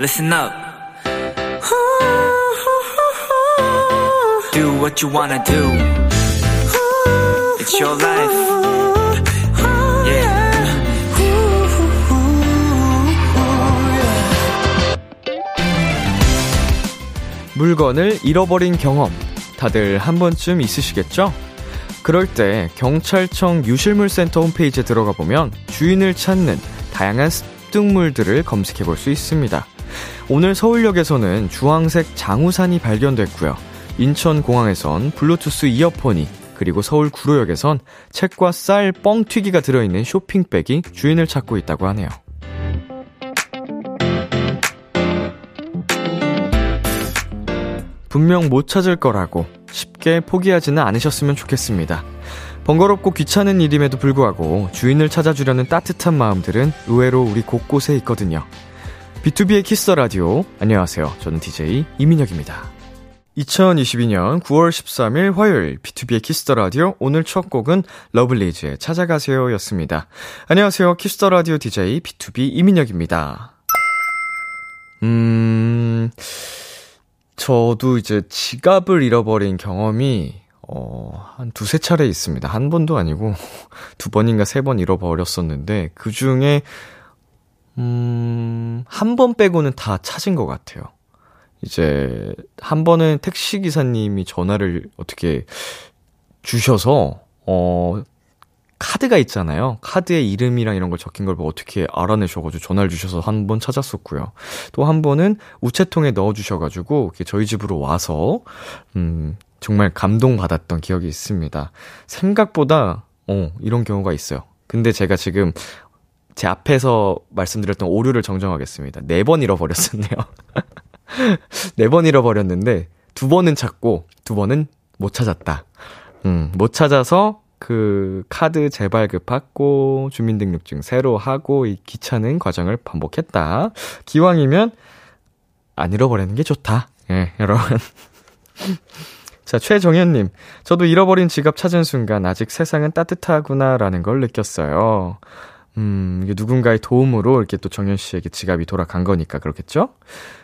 listen up. Do what you wanna do. It's your life. Yeah. 물건을 잃어버린 경험 다들 한 번쯤 있으시겠죠? 그럴 때 경찰청 유실물센터 홈페이지에 들어가 보면 주인을 찾는 다양한 습득물들을 검색해 볼 수 있습니다. 오늘 서울역에서는 주황색 장우산이 발견됐고요. 인천공항에선 블루투스 이어폰이 그리고 서울 구로역에선 책과 쌀 뻥튀기가 들어있는 쇼핑백이 주인을 찾고 있다고 하네요. 분명 못 찾을 거라고 쉽게 포기하지는 않으셨으면 좋겠습니다. 번거롭고 귀찮은 일임에도 불구하고 주인을 찾아주려는 따뜻한 마음들은 의외로 우리 곳곳에 있거든요. 비투비의 Kiss the Radio. 안녕하세요. 저는 DJ 이민혁입니다. 2022년 9월 13일 화요일 비투비의 Kiss the Radio 오늘 첫 곡은 러블리즈의 찾아가세요 였습니다. 안녕하세요. 키스터 라디오 DJ B2B 이민혁입니다. 음, 저도 이제 지갑을 잃어버린 경험이 어, 한 두세 차례 있습니다. 한 번도 아니고 두 번인가 세 번 잃어버렸었는데 그 중에 음, 한 번 빼고는 다 찾은 것 같아요. 이제 한 번은 택시 기사님이 전화를 어떻게 주셔서 어 카드가 있잖아요. 카드에 이름이랑 이런 걸 적힌 걸 어떻게 알아내셔가지고 전화를 주셔서 한 번 찾았었고요. 또 한 번은 우체통에 넣어주셔가지고 저희 집으로 와서 음 정말 감동받았던 기억이 있습니다. 생각보다 어 이런 경우가 있어요. 근데 제가 지금 제 앞에서 말씀드렸던 오류를 정정하겠습니다. 네 번 잃어버렸었네요. 네 번 잃어버렸는데 두 번은 찾고 두 번은 못 찾았다. 음, 못 찾아서 그 카드 재발급 받고 주민등록증 새로 하고 이 귀찮은 과정을 반복했다. 기왕이면 안 잃어버리는 게 좋다. 예, 여러분. 자, 최정현님. 저도 잃어버린 지갑 찾은 순간 아직 세상은 따뜻하구나라는 걸 느꼈어요. 음, 이게 누군가의 도움으로 이렇게 또 정현 씨에게 지갑이 돌아간 거니까 그렇겠죠?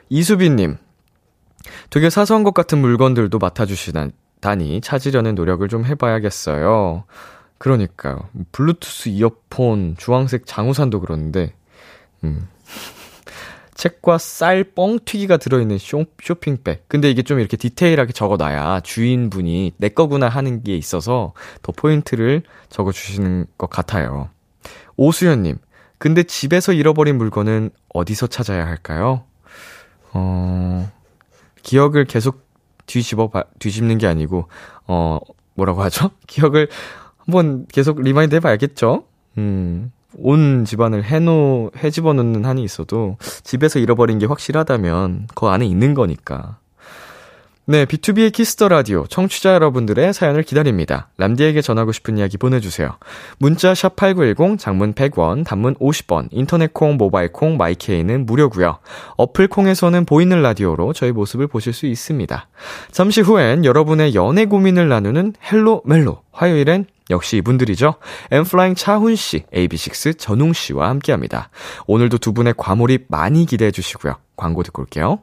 이수빈님. 되게 사소한 것 같은 물건들도 맡아주시다니 찾으려는 노력을 좀 해봐야겠어요. 그러니까요. 블루투스 이어폰, 주황색 장우산도 그런데, 음. 책과 쌀 뻥튀기가 들어있는 쇼, 쇼핑백. 근데 이게 좀 이렇게 디테일하게 적어놔야 주인분이 내 거구나 하는 게 있어서 더 포인트를 적어주시는 것 같아요. 오수연님, 근데 집에서 잃어버린 물건은 어디서 찾아야 할까요? 어, 기억을 계속 뒤집어, 봐, 뒤집는 게 아니고, 어, 뭐라고 하죠? 기억을 한번 계속 remind 해봐야겠죠? 음, 온 집안을 해놓, 해집어 놓는 한이 있어도 집에서 잃어버린 게 확실하다면 그 안에 있는 거니까. 네, 비투비의 키스 더 라디오 청취자 여러분들의 사연을 기다립니다. 람디에게 전하고 싶은 이야기 보내 주세요. 문자 샵 #8910 장문 100원, 단문 50원, 인터넷 콩, 모바일 콩, 마이케이는 무료고요. 어플 콩에서는 보이는 라디오로 저희 모습을 보실 수 있습니다. 잠시 후엔 여러분의 연애 고민을 나누는 헬로 멜로. 화요일엔 역시 이분들이죠. 엠플라잉 차훈 씨, AB6 전웅 씨와 함께 합니다. 오늘도 두 분의 과몰입 많이 기대해 주시고요. 광고 듣고 올게요.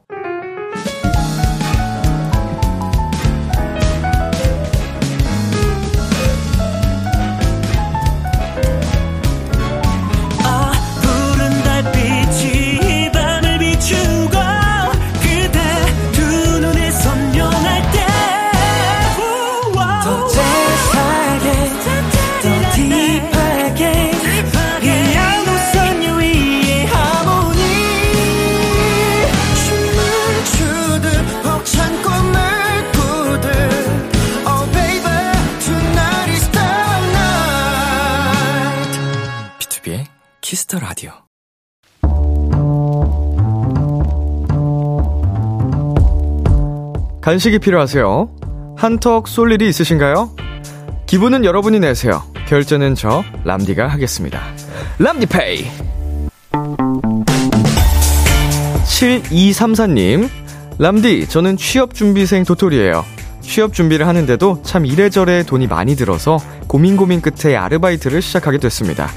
간식이 필요하세요? 한턱 쏠 일이 있으신가요? 기분은 여러분이 내세요. 결제는 저 람디가 하겠습니다. 람디페이. 7234님, 람디, 저는 취업 준비생 도토리예요. 취업 준비를 하는데도 참 이래저래 돈이 많이 들어서 고민 고민 끝에 아르바이트를 시작하게 됐습니다.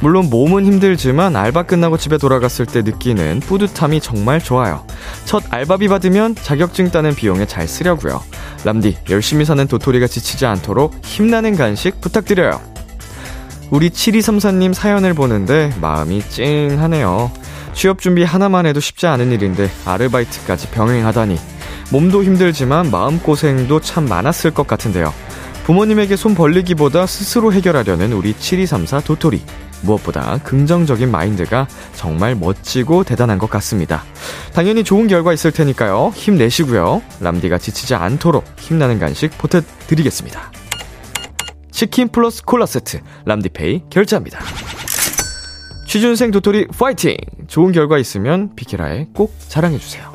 물론 몸은 힘들지만 알바 끝나고 집에 돌아갔을 때 느끼는 뿌듯함이 정말 좋아요. 첫 알바비 받으면 자격증 따는 비용에 잘 쓰려고요. 람디, 열심히 사는 도토리가 지치지 않도록 힘나는 간식 부탁드려요. 우리 7234님 사연을 보는데 마음이 찡하네요. 취업 준비 하나만 해도 쉽지 않은 일인데 아르바이트까지 병행하다니. 몸도 힘들지만 마음고생도 참 많았을 것 같은데요. 부모님에게 손 벌리기보다 스스로 해결하려는 우리 7234 도토리. 무엇보다 긍정적인 마인드가 정말 멋지고 대단한 것 같습니다. 당연히 좋은 결과 있을 테니까요. 힘내시고요. 람디가 지치지 않도록 힘나는 간식 보태드리겠습니다. 치킨 플러스 콜라 세트 람디페이 결제합니다. 취준생 도토리 파이팅! 좋은 결과 있으면 비키라에 꼭 자랑해주세요.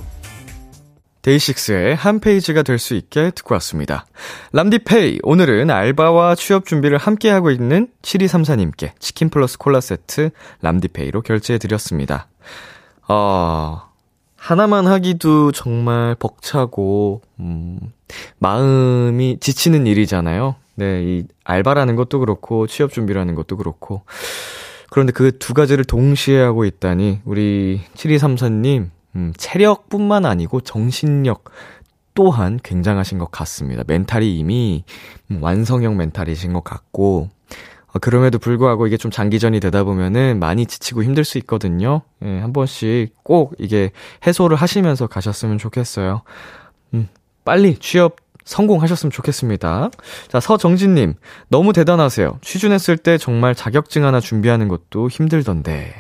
데이식스의 한 페이지가 될 수 있게 듣고 왔습니다. 람디페이, 오늘은 알바와 취업 준비를 함께하고 있는 7234님께 치킨 플러스 콜라 세트 람디페이로 결제해드렸습니다. 어, 하나만 하기도 정말 벅차고, 음, 마음이 지치는 일이잖아요. 네, 이 알바라는 것도 그렇고, 취업 준비라는 것도 그렇고. 그런데 그 두 가지를 동시에 하고 있다니, 우리 7234님, 음, 체력뿐만 아니고 정신력 또한 굉장하신 것 같습니다. 멘탈이 이미 완성형 멘탈이신 것 같고, 어, 그럼에도 불구하고 이게 좀 장기전이 되다 보면은 많이 지치고 힘들 수 있거든요. 예, 한 번씩 꼭 이게 해소를 하시면서 가셨으면 좋겠어요. 음, 빨리 취업 성공하셨으면 좋겠습니다. 자, 서정진님, 너무 대단하세요. 취준했을 때 정말 자격증 하나 준비하는 것도 힘들던데.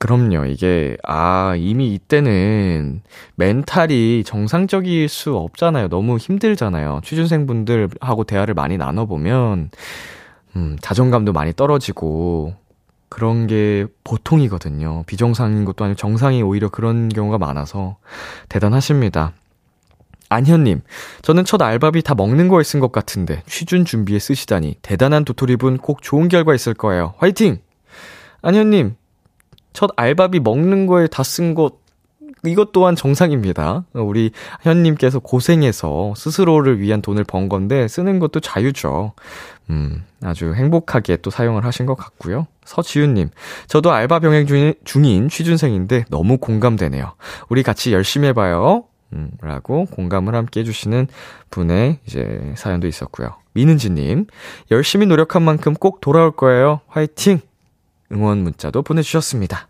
그럼요. 이게, 아, 이미 이때는 멘탈이 정상적일 수 없잖아요. 너무 힘들잖아요. 취준생분들하고 대화를 많이 나눠보면, 음, 자존감도 많이 떨어지고, 그런 게 보통이거든요. 비정상인 것도 아니고 정상이 오히려 그런 경우가 많아서 대단하십니다. 안현님, 저는 첫 알바비 다 먹는 거에 쓴 것 같은데 취준 준비에 쓰시다니 대단한 도토리분 꼭 좋은 결과 있을 거예요. 화이팅! 안현님, 첫 알바비 먹는 거에 다 쓴 것, 이것 또한 정상입니다. 우리 현님께서 고생해서 스스로를 위한 돈을 번 건데 쓰는 것도 자유죠. 음, 아주 행복하게 또 사용을 하신 것 같고요. 서지윤님, 저도 알바 병행 중인 취준생인데 너무 공감되네요. 우리 같이 열심히 해봐요. 음, 라고 공감을 함께 해주시는 분의 이제 사연도 있었고요. 미는지님, 열심히 노력한 만큼 꼭 돌아올 거예요. 화이팅! 응원 문자도 보내주셨습니다.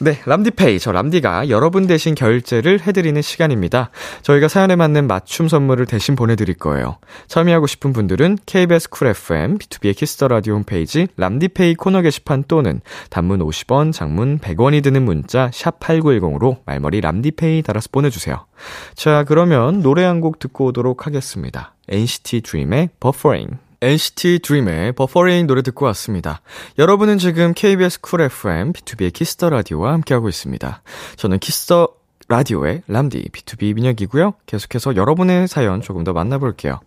네, 람디페이. 저 람디가 여러분 대신 결제를 해드리는 시간입니다. 저희가 사연에 맞는 맞춤 선물을 대신 보내드릴 거예요. 참여하고 싶은 분들은 KBS 쿨 FM, 비투비의 키스 더 라디오 홈페이지 람디페이 코너 게시판 또는 단문 50원, 장문 100원이 드는 문자 샵 8910으로 말머리 람디페이 달아서 보내주세요. 자, 그러면 노래 한 곡 듣고 오도록 하겠습니다. NCT DREAM의 Buffering. NCT DREAM의 버퍼링 노래 듣고 왔습니다. 여러분은 지금 KBS 쿨 FM, 비투비의 키스 더 라디오와 함께하고 있습니다. 저는 키스 더 라디오의 람디, B2B 민혁이고요. 계속해서 여러분의 사연 조금 더 만나볼게요.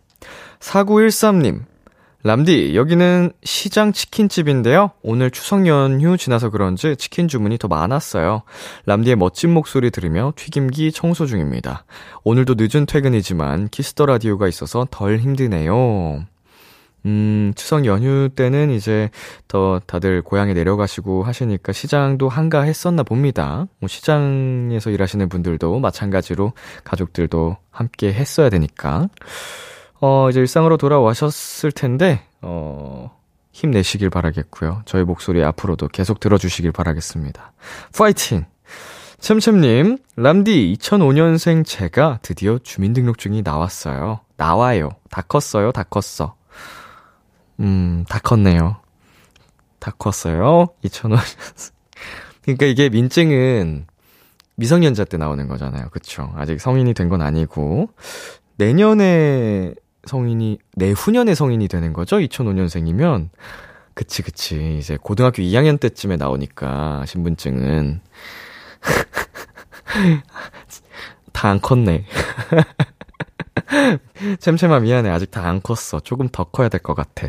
4913님, 람디, 여기는 시장 치킨집인데요. 오늘 추석 연휴 지나서 그런지 치킨 주문이 더 많았어요. 람디의 멋진 목소리 들으며 튀김기 청소 중입니다. 오늘도 늦은 퇴근이지만 키스 더 라디오가 있어서 덜 힘드네요. 음, 추석 연휴 때는 이제 더 다들 고향에 내려가시고 하시니까 시장도 한가했었나 봅니다. 뭐 시장에서 일하시는 분들도 마찬가지로 가족들도 함께 했어야 되니까. 어, 이제 일상으로 돌아와셨을 텐데, 어, 힘내시길 바라겠고요. 저희 목소리 앞으로도 계속 들어주시길 바라겠습니다. 파이팅! 챔챔님, 람디 2005년생 제가 드디어 주민등록증이 나왔어요. 나와요. 다 컸어요. 다 컸어. 음, 다 컸네요. 다 컸어요. 2,000원. 그러니까 이게 민증은 미성년자 때 나오는 거잖아요. 그쵸? 아직 성인이 된 건 아니고. 내년에 성인이, 내후년에 성인이 되는 거죠? 2005년생이면. 그치, 그치. 이제 고등학교 2학년 때쯤에 나오니까, 신분증은. 다 안 컸네. 챔챔아 미안해. 아직 다 안 컸어. 조금 더 커야 될 것 같아.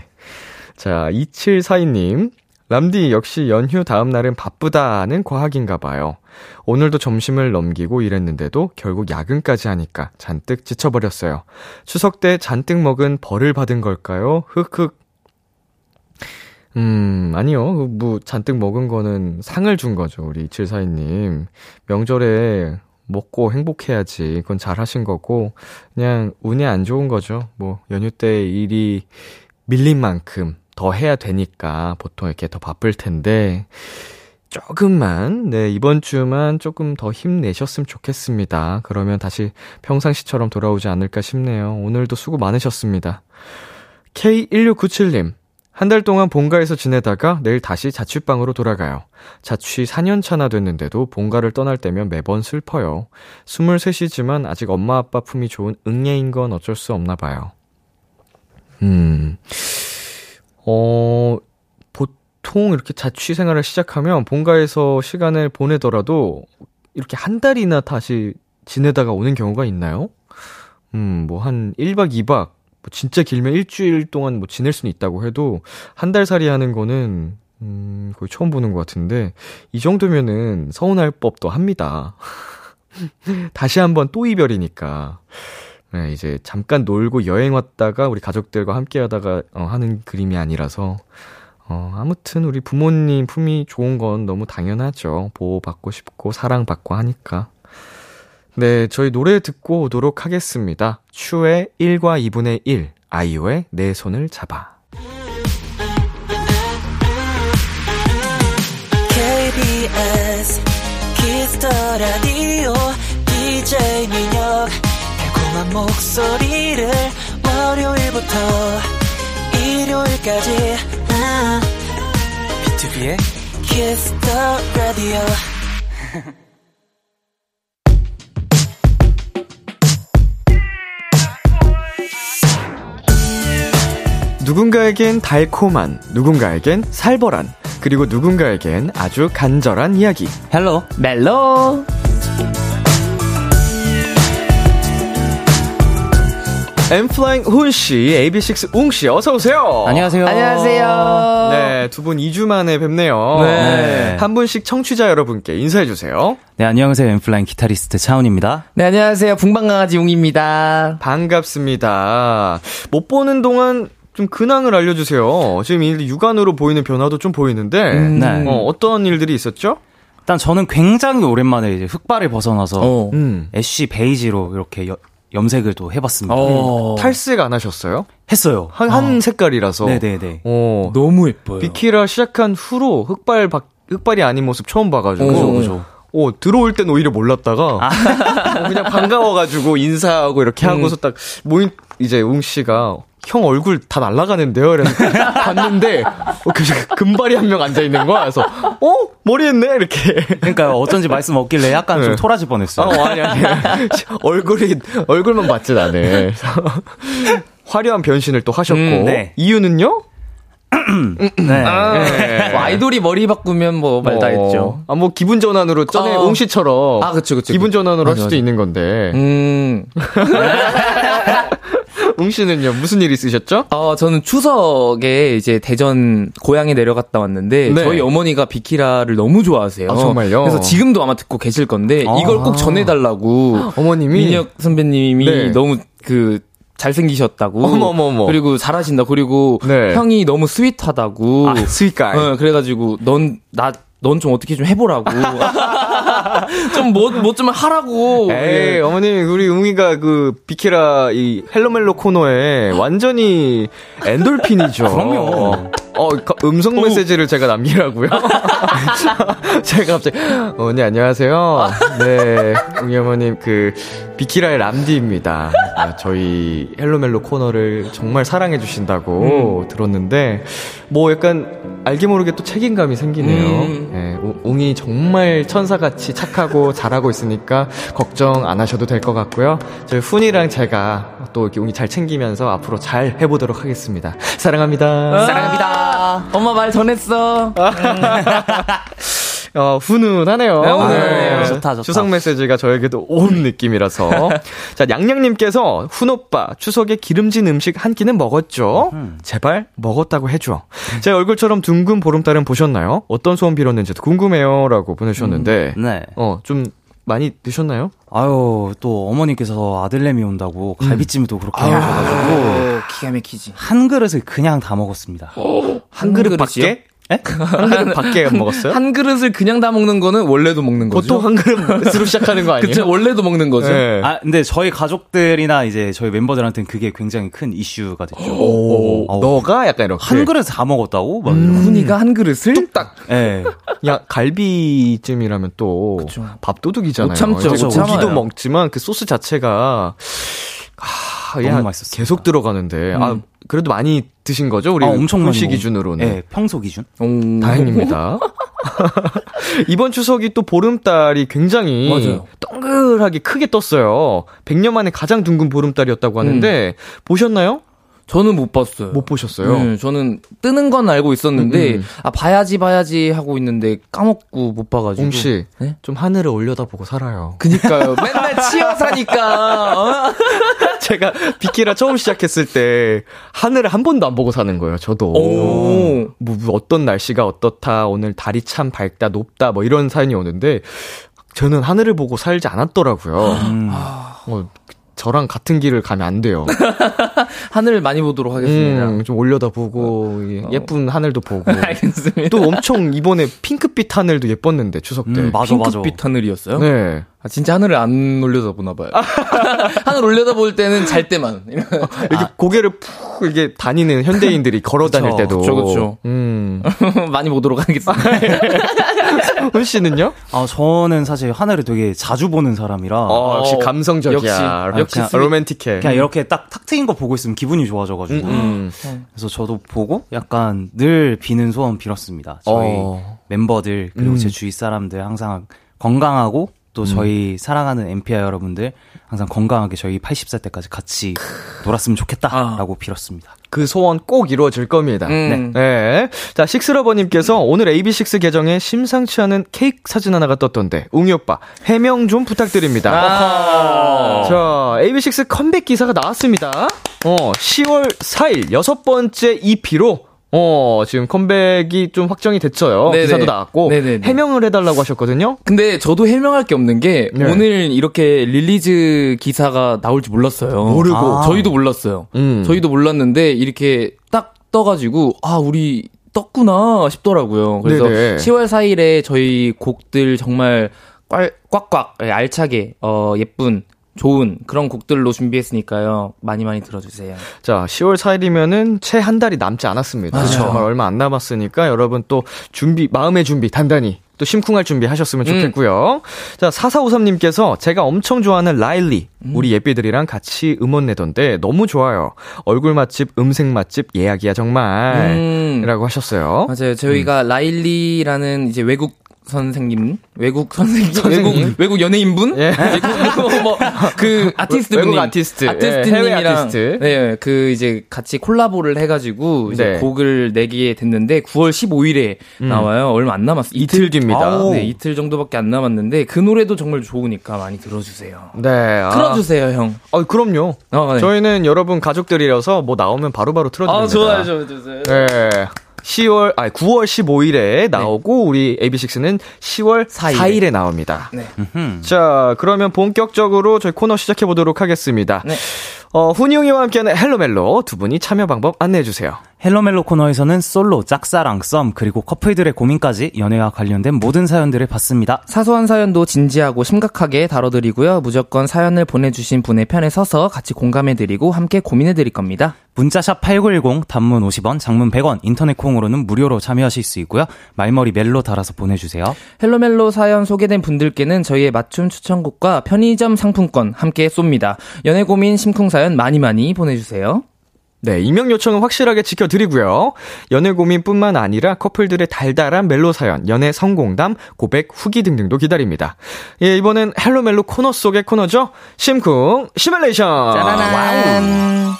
자, 2742님. 람디, 역시 연휴 다음 날은 바쁘다는 과학인가 봐요. 오늘도 점심을 넘기고 일했는데도 결국 야근까지 하니까 잔뜩 지쳐버렸어요. 추석 때 잔뜩 먹은 벌을 받은 걸까요? 흑흑. 음, 아니요. 그 뭐, 잔뜩 먹은 거는 상을 준 거죠. 우리 2742님. 명절에 먹고 행복해야지. 그건 잘 하신 거고, 그냥 운이 안 좋은 거죠. 뭐, 연휴 때 일이 밀린 만큼 더 해야 되니까 보통 이렇게 더 바쁠 텐데, 조금만, 네, 이번 주만 조금 더 힘내셨으면 좋겠습니다. 그러면 다시 평상시처럼 돌아오지 않을까 싶네요. 오늘도 수고 많으셨습니다. K1697님, 한 달 동안 본가에서 지내다가 내일 다시 자취방으로 돌아가요. 자취 4년 차나 됐는데도 본가를 떠날 때면 매번 슬퍼요. 23이지만 아직 엄마 아빠 품이 좋은 응애인 건 어쩔 수 없나 봐요. 음, 어, 보통 이렇게 자취 생활을 시작하면 본가에서 시간을 보내더라도 이렇게 한 달이나 다시 지내다가 오는 경우가 있나요? 음, 뭐 한 1박 2박 뭐 진짜 길면 일주일 동안 뭐 지낼 수는 있다고 해도 한 달 살이 하는 거는 음, 거의 처음 보는 것 같은데 이 정도면은 서운할 법도 합니다. 다시 한번 또 이별이니까. 네, 이제 잠깐 놀고 여행 왔다가 우리 가족들과 함께 하다가 어, 하는 그림이 아니라서 어, 아무튼 우리 부모님 품이 좋은 건 너무 당연하죠. 보호받고 싶고 사랑받고 하니까. 네, 저희 노래 듣고 오도록 하겠습니다. 추의 1과 2분의 1, 아이유의 내 손을 잡아. KBS 키스 더 라디오 DJ 민혁 달콤한 목소리를 월요일부터 일요일까지 아, 비투비의 키스 더 라디오 누군가에겐 달콤한, 누군가에겐 살벌한, 그리고 누군가에겐 아주 간절한 이야기. 헬로 멜로 엔플라잉 훈씨, AB6IX 웅씨, 어서오세요. 안녕하세요. 안녕하세요. 네, 두 분 2주 만에 뵙네요. 네. 한 분씩 청취자 여러분께 인사해주세요. 네 안녕하세요 엔플라잉 기타리스트 차훈입니다. 네, 안녕하세요. 붕방강아지 웅입니다. 반갑습니다. 못 보는 동안 좀 근황을 알려주세요. 지금 일 육안으로 보이는 변화도 좀 보이는데, 네. 어, 어떤 일들이 있었죠? 일단 저는 굉장히 오랜만에 이제 흑발을 벗어나서 어. 음. ash 베이지로 이렇게 여- 염색을 또 해봤습니다. 어. 탈색 안 하셨어요? 했어요. 한, 한 색깔이라서. 네네네. 어, 너무 예뻐요. 비키라 시작한 후로 흑발, 바, 흑발이 아닌 모습 처음 봐가지고. 그죠, 그죠. 어, 들어올 땐 오히려 몰랐다가, 어, 그냥 반가워가지고 인사하고 이렇게 하고서 딱 모인, 이제 웅 씨가, 형 얼굴 다 날아가는데요? 이래서 봤는데, 어, 그, 금발이 한 명 앉아있는 거야. 그래서, 어? 머리 했네? 이렇게. 그러니까 어쩐지 말씀 없길래 약간 네. 좀 토라질 뻔했어요. 어, 아니, 아니. 얼굴이, 얼굴만 봤지, 나는. 그래서 화려한 변신을 또 하셨고. 음, 네. 이유는요? 네. 네. 뭐 아이돌이 머리 바꾸면 뭐 말다 했죠. 아, 뭐, 기분 전환으로, 전에 어. 옹씨처럼. 아, 그쵸, 그쵸. 기분 전환으로 할 맞아, 수도 맞아. 있는 건데. 음. 웅 씨는요, 무슨 일 있으셨죠? 어, 저는 추석에 이제 대전 고향에 내려갔다 왔는데 네. 저희 어머니가 비키라를 너무 좋아하세요. 아, 정말요? 그래서 지금도 아마 듣고 계실 건데 아. 이걸 꼭 전해달라고 어머님이. 민혁 선배님이 네. 너무 그 잘생기셨다고. 어머머머. 그리고 잘하신다. 그리고 네. 형이 너무 스윗하다고. 아, 스윗가이. 어, 그래가지고 넌 나 넌 좀 어떻게 좀 해보라고. 좀뭐뭐좀 하라고. 에이, 예. 어머님, 우리 웅이가 그, 비키라, 이, 헬로멜로 코너에 완전히 엔돌핀이죠. 그럼요. 어, 거- 음성 메시지를 제가 남기라고요? 제가 갑자기, 어머니, 안녕하세요. 네, 웅이 어머님, 그, 비키라의 람디입니다. 아, 저희 헬로멜로 코너를 정말 사랑해주신다고 들었는데, 뭐 약간, 알게 모르게 또 책임감이 생기네요. 음. 예, 우- 웅이 정말 천사같이 착하고 잘하고 있으니까 걱정 안 하셔도 될 것 같고요. 저희 훈이랑 제가 또 이렇게 웅이 잘 챙기면서 앞으로 잘 해보도록 하겠습니다. 사랑합니다. 사랑합니다. 엄마 말 전했어. 어, 훈훈하네요. 네, 훈훈해요. 네, 좋다, 좋다. 추석 메시지가 저에게도 온 느낌이라서. 자, 양양님께서 훈오빠 추석에 기름진 음식 한 끼는 먹었죠? 제발 먹었다고 해줘. 제 얼굴처럼 둥근 보름달은 보셨나요? 어떤 소원 빌었는지도 궁금해요. 라고 보내주셨는데. 네. 어, 좀 많이 드셨나요? 아유, 또 어머니께서 아들내미 온다고 갈비찜도 그렇게 아, 해주셔가지고 기가 막히지. 한 그릇을 그냥 다 먹었습니다. 한 그릇 그릇이요? 밖에? 한 그릇 밖에 먹었어요? 한 그릇을 그냥 다 먹는 거는 원래도 먹는 거죠. 보통 한 그릇으로 시작하는 거 아니에요? 그쵸, 원래도 먹는 거죠. 네. 아, 근데 저희 가족들이나 이제 저희 멤버들한테는 그게 굉장히 큰 이슈가 됐죠. 오, 어우. 너가 약간 이렇게 한 그릇 다 먹었다고? 막 이러고. 훈이가 한 그릇을 딱 예. 야 갈비찜이라면 또 그쵸. 밥도둑이잖아요. 못 참죠, 고기도. 먹지만 그 소스 자체가 아, 너무 야. 계속 들어가는데 아 그래도 많이 드신 거죠? 우리 아, 엄청 먹- 기준으로는 예, 평소 기준. 오. 다행입니다. 이번 추석이 또 보름달이 굉장히 맞아요. 동글하게 크게 떴어요. 100년 만에 가장 둥근 보름달이었다고 하는데 보셨나요? 저는 못 봤어요. 못 보셨어요? 네, 저는 뜨는 건 알고 있었는데 음, 음. 아 봐야지 봐야지 하고 있는데 까먹고 못 봐가지고. 옹씨 네? 좀 하늘을 올려다보고 살아요. 그니까요. 맨날 치여 사니까. 어? 제가 비키라 처음 시작했을 때 하늘을 한 번도 안 보고 사는 거예요. 저도. 오. 뭐, 뭐 어떤 날씨가 어떻다. 오늘 달이 참 밝다, 높다. 뭐 이런 사연이 오는데 저는 하늘을 보고 살지 않았더라고요. 음. 어, 저랑 같은 길을 가면 안 돼요. 하늘을 많이 보도록 하겠습니다. 음, 좀 올려다보고 예, 예쁜 하늘도 보고. 알겠습니다. 또 엄청 이번에 핑크빛 하늘도 예뻤는데 추석 때. 음, 맞아, 맞아. 핑크빛 하늘이었어요? 네. 아, 진짜 하늘을 안 올려다 보나 봐요. 하늘 올려다 볼 때는 잘 때만. 이렇게 고개를 푹 이게 다니는 현대인들이 걸어 다닐 때도. 그쵸. 음. 많이 보도록 하겠습니다. 훈 씨는요? 아, 저는 사실 하늘을 되게 자주 보는 사람이라. 어, 역시 감성적이야. 역시, 역시 그냥- 로맨틱해. 그냥 이렇게 딱 탁 트인 거 보고 있으면 기분이 좋아져가지고. 음. 그래서 저도 보고 약간 늘 비는 소원 빌었습니다. 저희 어. 멤버들 그리고 음. 제 주위 사람들 항상 건강하고 또 저희 사랑하는 엠피아 여러분들 항상 건강하게 저희 80살 때까지 같이 놀았으면 좋겠다라고 빌었습니다. 그 소원 꼭 이루어질 겁니다. 음. 네. 자, 식스러버님께서 오늘 AB6 계정에 심상치 않은 케이크 사진 하나가 떴던데, 웅이 오빠, 해명 좀 부탁드립니다. 아. 자, AB6 컴백 기사가 나왔습니다. 어, 10월 4일 여섯 번째 EP로 어, 지금 컴백이 좀 확정이 됐어요. 네네. 기사도 나왔고 네네네. 해명을 해달라고 하셨거든요. 근데 저도 해명할 게 없는 게 네. 오늘 이렇게 release 기사가 나올 줄 몰랐어요. 모르고. 아. 저희도 몰랐어요. 음. 저희도 몰랐는데 이렇게 딱 떠가지고 아 우리 떴구나 싶더라고요. 그래서 네네. 10월 4일에 저희 곡들 정말 꽉, 꽉꽉 예, 알차게 어 예쁜 좋은 그런 곡들로 준비했으니까요. 많이 많이 들어주세요. 자, 10월 4일이면은 채 한 달이 남지 않았습니다. 그렇죠. 정말 얼마 안 남았으니까 여러분 또 준비, 마음의 준비 단단히 또 심쿵할 준비 하셨으면 음. 좋겠고요. 자, 4453님께서 제가 엄청 좋아하는 라일리, 음. 우리 예삐들이랑 같이 음원 내던데 너무 좋아요. 얼굴 맛집, 음색 맛집 예약이야 정말. 음. 이라고 하셨어요. 맞아요. 저희가 라일리라는 이제 외국 선생님, 외국 선생님, 선생님? 외국 외국 연예인분, 예. 외국 뭐그 아티스트 외국 분님, 아티스트, 예, 아티스트님이랑 해외 아티스트. 네, 그 이제 같이 콜라보를 해가지고 이제 네. 곡을 내게 됐는데 9월 15일에 나와요. 얼마 안 남았어요. 이틀 뒤입니다. 네, 이틀 정도밖에 안 남았는데 그 노래도 정말 좋으니까 많이 들어주세요. 네. 아. 틀어주세요, 형. 아, 그럼요. 어, 네. 저희는 여러분 가족들이라서 뭐 나오면 바로바로 틀어드립니다. 아, 좋아요, 좋아요, 좋아요. 네. 10월, 아니, 9월 15일에 나오고, 우리 AB6는 10월 4일에, 4일에. 나옵니다. 네. 자, 그러면 본격적으로 저희 코너 시작해 보도록 하겠습니다. 네. 어, 훈이 웅이와 함께하는 헬로멜로 두 분이 참여 방법 안내해주세요. 헬로멜로 코너에서는 솔로, 짝사랑, 썸, 그리고 커플들의 고민까지 연애와 관련된 모든 사연들을 받습니다. 사소한 사연도 진지하고 심각하게 다뤄드리고요. 무조건 사연을 보내주신 분의 편에 서서 같이 공감해드리고 함께 고민해드릴 겁니다. 문자샵 8910, 단문 50원, 장문 100원, 인터넷 콩으로는 무료로 참여하실 수 있고요. 말머리 멜로 달아서 보내주세요. 헬로멜로 사연 소개된 분들께는 저희의 맞춤 추천곡과 편의점 상품권 함께 쏩니다. 연애 고민 심쿵 사연 많이 많이 보내주세요. 네, 익명 요청은 확실하게 지켜드리고요. 연애 고민뿐만 아니라 커플들의 달달한 멜로 사연, 연애 성공담, 고백, 후기 등등도 기다립니다. 예, 이번엔 헬로멜로 코너 속의 코너죠. 심쿵, 시뮬레이션! 짜라란.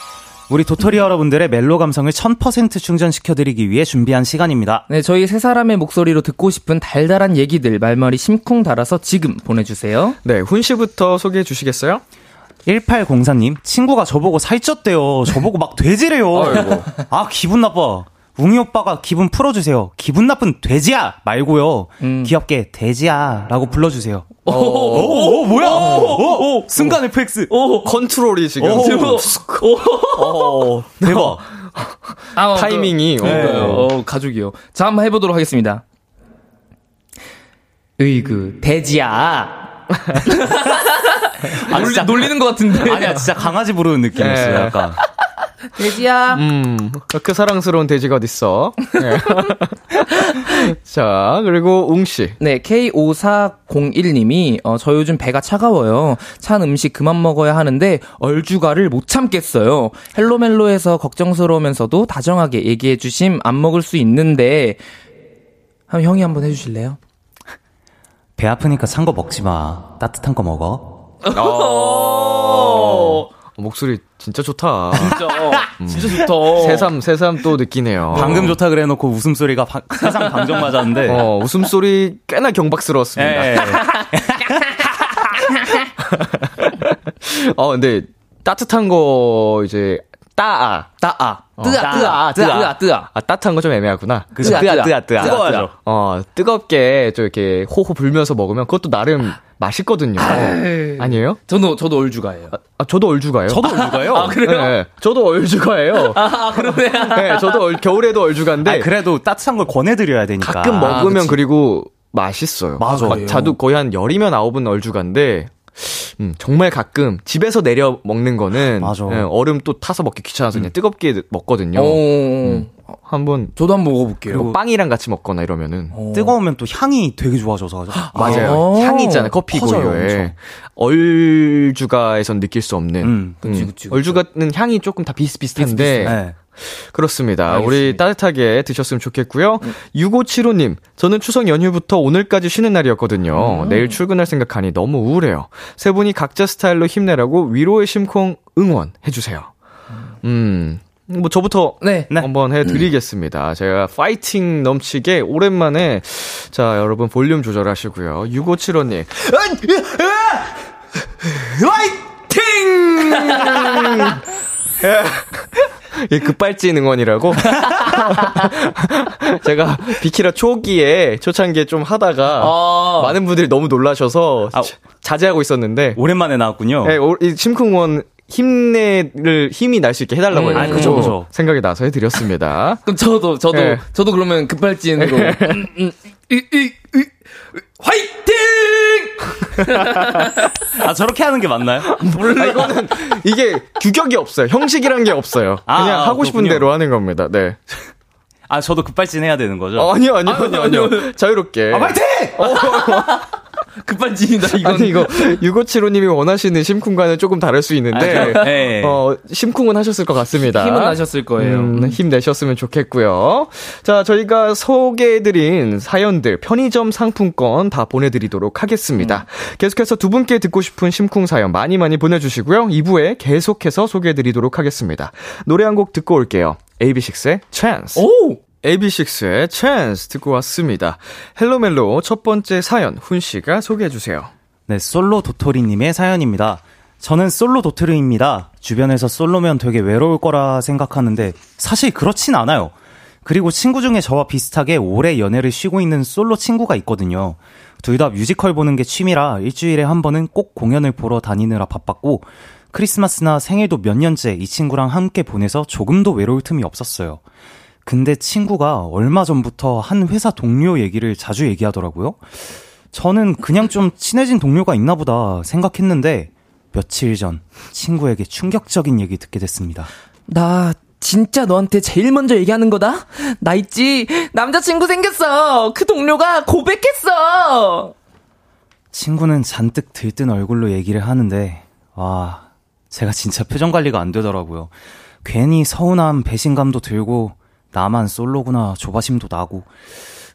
우리 도토리 여러분들의 멜로 감성을 1000% 충전시켜드리기 위해 준비한 시간입니다. 네, 저희 세 사람의 목소리로 듣고 싶은 달달한 얘기들 말머리 심쿵 달아서 지금 보내주세요. 네, 훈 씨부터 소개해 주시겠어요? 1804님, 친구가 저보고 살쪘대요. 저보고 막 돼지래요. 아, 기분 나빠. 웅이 오빠가 기분 풀어주세요. 기분 나쁜 돼지야 말고요. 음. 귀엽게 돼지야 라고 불러주세요. 오, 오, 오, 뭐야? 오, 오, 순간 FX. 오, 컨트롤이 지금. 오, 어, 대박. 아, 타이밍이. 그, 네. 어, 가족이요. 자, 한번 해보도록 하겠습니다. 으이그, 돼지야. 놀리, 진짜. 놀리는 것 같은데. 아니야, 진짜 강아지 부르는 느낌이었어요, 네. 약간. 돼지야. 음, 그 사랑스러운 돼지가 어딨어. 네. 자, 그리고 웅씨. 네, K5401님이, 어, 저 요즘 배가 차가워요. 찬 음식 그만 먹어야 하는데, 얼주가를 못 참겠어요. 헬로멜로에서 걱정스러우면서도 다정하게 얘기해주심 안 먹을 수 있는데, 한 형이 한번 해주실래요? 배 아프니까 찬 거 먹지 마. 따뜻한 거 먹어. 어, 목소리 진짜 좋다. 진짜, 진짜 좋다. 새삼, 새삼 또 느끼네요. 방금 좋다 그래 놓고 웃음소리가 바, 세상 방정 맞았는데. 어, 웃음소리 꽤나 경박스러웠습니다. 예. 어, 근데 따뜻한 거 이제 따아. 따아. 어, 뜨아, 뜨아, 뜨아, 뜨아. 아, 따뜻한 거 좀 애매하구나. 그죠. 뜨아, 뜨아, 뜨아. 뜨거워야죠. 어, 뜨겁게 좀 이렇게 호호 불면서 먹으면 그것도 나름 맛있거든요. 아니에요? 저도, 저도 얼주가예요. 아, 저도 얼주가요. 저도 얼죽아요. 아, 그래요? 네, 저도 얼주가예요. 아, 그러네. 네, 저도 얼, 겨울에도 얼주가인데 아니, 그래도 따뜻한 걸 권해 드려야 되니까. 가끔 아, 먹으면 그치. 그리고 맛있어요. 맞아. 막 자도 거의 한 열이면 아홉은 얼주가인데 음, 정말 가끔 집에서 내려 먹는 거는 맞아. 예, 얼음 또 타서 먹기 귀찮아서 그냥 뜨겁게 먹거든요. 오, 음. 한번 저도 한번 먹어볼게요. 그리고 빵이랑 같이 먹거나 이러면은 어. 뜨거우면 또 향이 되게 좋아져서. 맞아요. 아. 향이 있잖아요. 커피 퍼져요, 고유에. 얼주가에선 느낄 수 없는. 음, 그치, 그치, 그치. 얼주가는 향이 조금 다 비슷비슷한데 네. 그렇습니다. 알겠습니다. 우리 따뜻하게 드셨으면 좋겠고요. 6575님, 저는 추석 연휴부터 오늘까지 쉬는 날이었거든요. 내일 출근할 생각하니 너무 우울해요. 세 분이 각자 스타일로 힘내라고 위로의 심쿵 응원해주세요. 음, 뭐 저부터 네. 한번 해드리겠습니다. 제가 파이팅 넘치게 오랜만에 자 여러분 볼륨 조절하시고요. 6575님 화이팅! 예, 급발진 응원이라고. 제가 비키라 초기에 초창기에 좀 하다가 아. 많은 분들이 너무 놀라셔서 아. 자- 자제하고 있었는데 오랜만에 나왔군요. 예, 오- 이 심쿵원 힘내를 힘이 날 수 있게 해달라고 음, 아, 그죠, 그죠. 생각이 나서 해드렸습니다. 그럼 저도, 저도, 네. 저도 그러면 급발진으로. 음, 음, 이, 이, 이, 화이팅! 아, 저렇게 하는 게 맞나요? 몰라 이거는 이게 규격이 없어요. 형식이란 게 없어요. 아, 그냥 아, 하고 싶은 그렇군요. 대로 하는 겁니다. 네. 아, 저도 급발진 해야 되는 거죠? 어, 아니요, 아니요, 아니요, 아니요. 자유롭게. 아, 파이팅! 급발진이다, 이건. 아니 이거 6575님이 원하시는 심쿵과는 조금 다를 수 있는데 아, 네. 어 심쿵은 하셨을 것 같습니다. 힘은 나셨을 거예요. 음, 힘내셨으면 좋겠고요. 자, 저희가 소개해드린 사연들 편의점 상품권 다 보내드리도록 하겠습니다. 계속해서 두 분께 듣고 싶은 심쿵 사연 많이 많이 보내주시고요. 2부에 계속해서 소개해드리도록 하겠습니다. 노래 한 곡 듣고 올게요. AB6IX의 Chance. 오! AB6IX의 Chance 듣고 왔습니다. 헬로멜로 첫 번째 사연 훈 씨가 소개해 주세요. 네, 솔로 도토리님의 사연입니다. 저는 솔로 도토리입니다. 주변에서 솔로면 되게 외로울 거라 생각하는데 사실 그렇진 않아요. 그리고 친구 중에 저와 비슷하게 오래 연애를 쉬고 있는 솔로 친구가 있거든요. 둘 다 뮤지컬 보는 게 취미라 일주일에 한 번은 꼭 공연을 보러 다니느라 바빴고 크리스마스나 생일도 몇 년째 이 친구랑 함께 보내서 조금도 외로울 틈이 없었어요. 근데 친구가 얼마 전부터 한 회사 동료 얘기를 자주 얘기하더라고요. 저는 그냥 좀 친해진 동료가 있나 보다 생각했는데 며칠 전 친구에게 충격적인 얘기 듣게 됐습니다. 나 진짜 너한테 제일 먼저 얘기하는 거다? 나 있지? 남자친구 생겼어! 그 동료가 고백했어! 친구는 잔뜩 들뜬 얼굴로 얘기를 하는데 와 제가 진짜 표정 관리가 안 되더라고요. 괜히 서운함 배신감도 들고 나만 솔로구나 조바심도 나고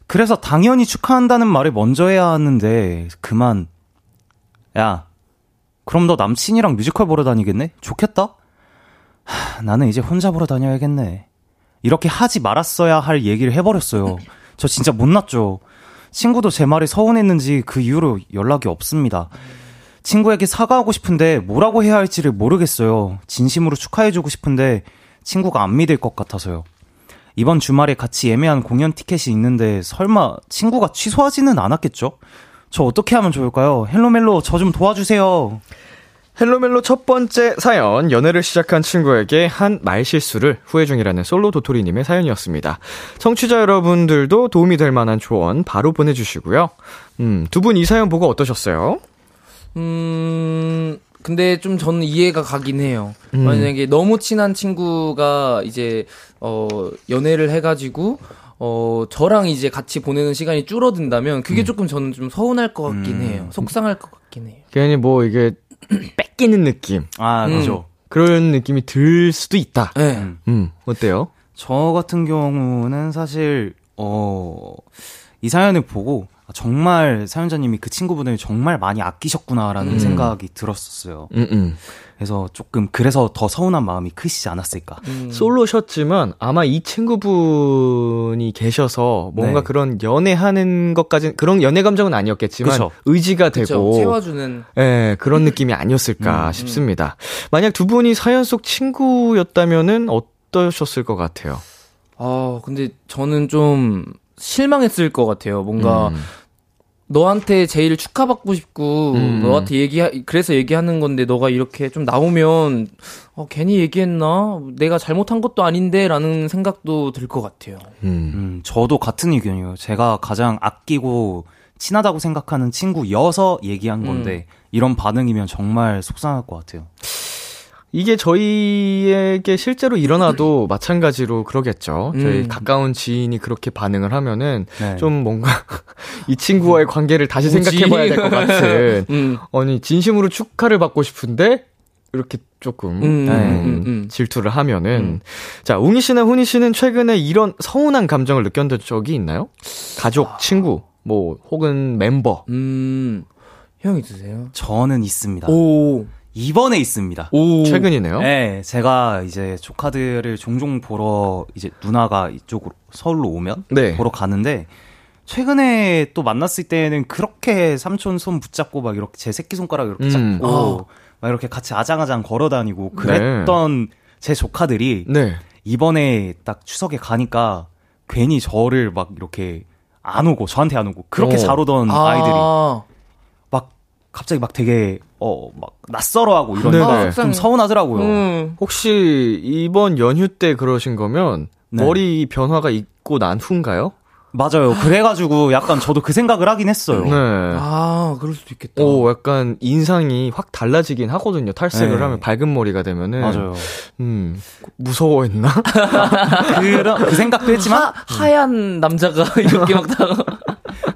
그래서 당연히 축하한다는 말을 먼저 해야 하는데 그만 야 그럼 너 남친이랑 뮤지컬 보러 다니겠네? 좋겠다? 하, 나는 이제 혼자 보러 다녀야겠네. 이렇게 하지 말았어야 할 얘기를 해버렸어요. 저 진짜 못났죠. 친구도 제 말이 서운했는지 그 이후로 연락이 없습니다. 친구에게 사과하고 싶은데 뭐라고 해야 할지를 모르겠어요. 진심으로 축하해주고 싶은데 친구가 안 믿을 것 같아서요. 이번 주말에 같이 예매한 공연 티켓이 있는데 설마 친구가 취소하지는 않았겠죠? 저 어떻게 하면 좋을까요? 헬로멜로 저 좀 도와주세요. 헬로멜로 첫 번째 사연, 연애를 시작한 친구에게 한 말실수를 후회 중이라는 솔로 도토리님의 사연이었습니다. 청취자 여러분들도 도움이 될 만한 조언 바로 보내주시고요. 음, 두 분 이 사연 보고 어떠셨어요? 음, 근데 좀 저는 이해가 가긴 해요. 음. 만약에 너무 친한 친구가 이제, 어, 연애를 해가지고, 어, 저랑 이제 같이 보내는 시간이 줄어든다면 그게 조금 저는 좀 서운할 것 같긴 해요. 속상할 것 같긴 해요. 괜히 뭐 이게 뺏기는 느낌, 아, 음. 그죠. 그런 느낌이 들 수도 있다. 네. 음, 어때요? 저 같은 경우는 사실 어, 이 사연을 보고 아, 정말 사연자님이 그 친구분을 정말 많이 아끼셨구나라는 음. 생각이 들었었어요. 음, 음. 그래서 조금 그래서 더 서운한 마음이 크시지 않았을까. 음. 솔로셨지만 아마 이 친구분이 계셔서 뭔가 네. 그런 연애하는 것까지 그런 연애 감정은 아니었겠지만 그쵸. 의지가 그쵸. 되고 채워주는. 예, 그런 느낌이 아니었을까 싶습니다. 만약 두 분이 사연 속 친구였다면은 어떠셨을 것 같아요? 아, 근데 저는 좀 실망했을 것 같아요. 뭔가 음. 너한테 제일 축하받고 싶고 음. 너한테 얘기 그래서 얘기하는 건데 너가 이렇게 좀 나오면 어, 괜히 얘기했나 내가 잘못한 것도 아닌데라는 생각도 들 것 같아요. 음. 음, 저도 같은 의견이에요. 제가 가장 아끼고 친하다고 생각하는 친구여서 얘기한 건데 이런 반응이면 정말 속상할 것 같아요. 이게 저희에게 실제로 일어나도 마찬가지로 그러겠죠. 저희 음. 가까운 지인이 그렇게 반응을 하면은 네. 좀 뭔가 이 친구와의 관계를 다시? 생각해봐야 될 것 같은. 음. 아니 진심으로 축하를 받고 싶은데 이렇게 조금 음, 네, 음, 음. 질투를 하면은 자 웅이 씨나 훈이 씨는 최근에 이런 서운한 감정을 느꼈던 적이 있나요? 가족, 친구, 뭐 혹은 멤버. 음. 형 있으세요? 저는 있습니다. 오. 이번에 있습니다. 오. 최근이네요. 네, 제가 이제 조카들을 종종 보러 이제 누나가 이쪽으로 서울로 오면 네. 보러 가는데 최근에 또 만났을 때는 그렇게 삼촌 손 붙잡고 막 이렇게 제 새끼 손가락 이렇게 음. 잡고 막 이렇게 같이 아장아장 걸어 다니고 그랬던 제 조카들이 네. 이번에 딱 추석에 가니까 괜히 저를 막 이렇게 안 오고 저한테 안 오고 그렇게 어. 잘 오던 아이들이 아. 막 갑자기 막 되게 어 막 낯설어하고. 이러니까 아, 좀 서운하더라고요. 음. 혹시 이번 연휴 때 그러신 거면 네. 머리 변화가 있고 난 후인가요? 맞아요. 그래가지고 약간 저도 그 생각을 하긴 했어요. 네. 아, 그럴 수도 있겠다. 오, 약간 인상이 확 달라지긴 하거든요. 탈색을 네. 하면 밝은 머리가 되면은. 맞아요. 음, 무서워했나? 그런 그 생각도 했지만 하, 하얀 남자가 이렇게 막 다가.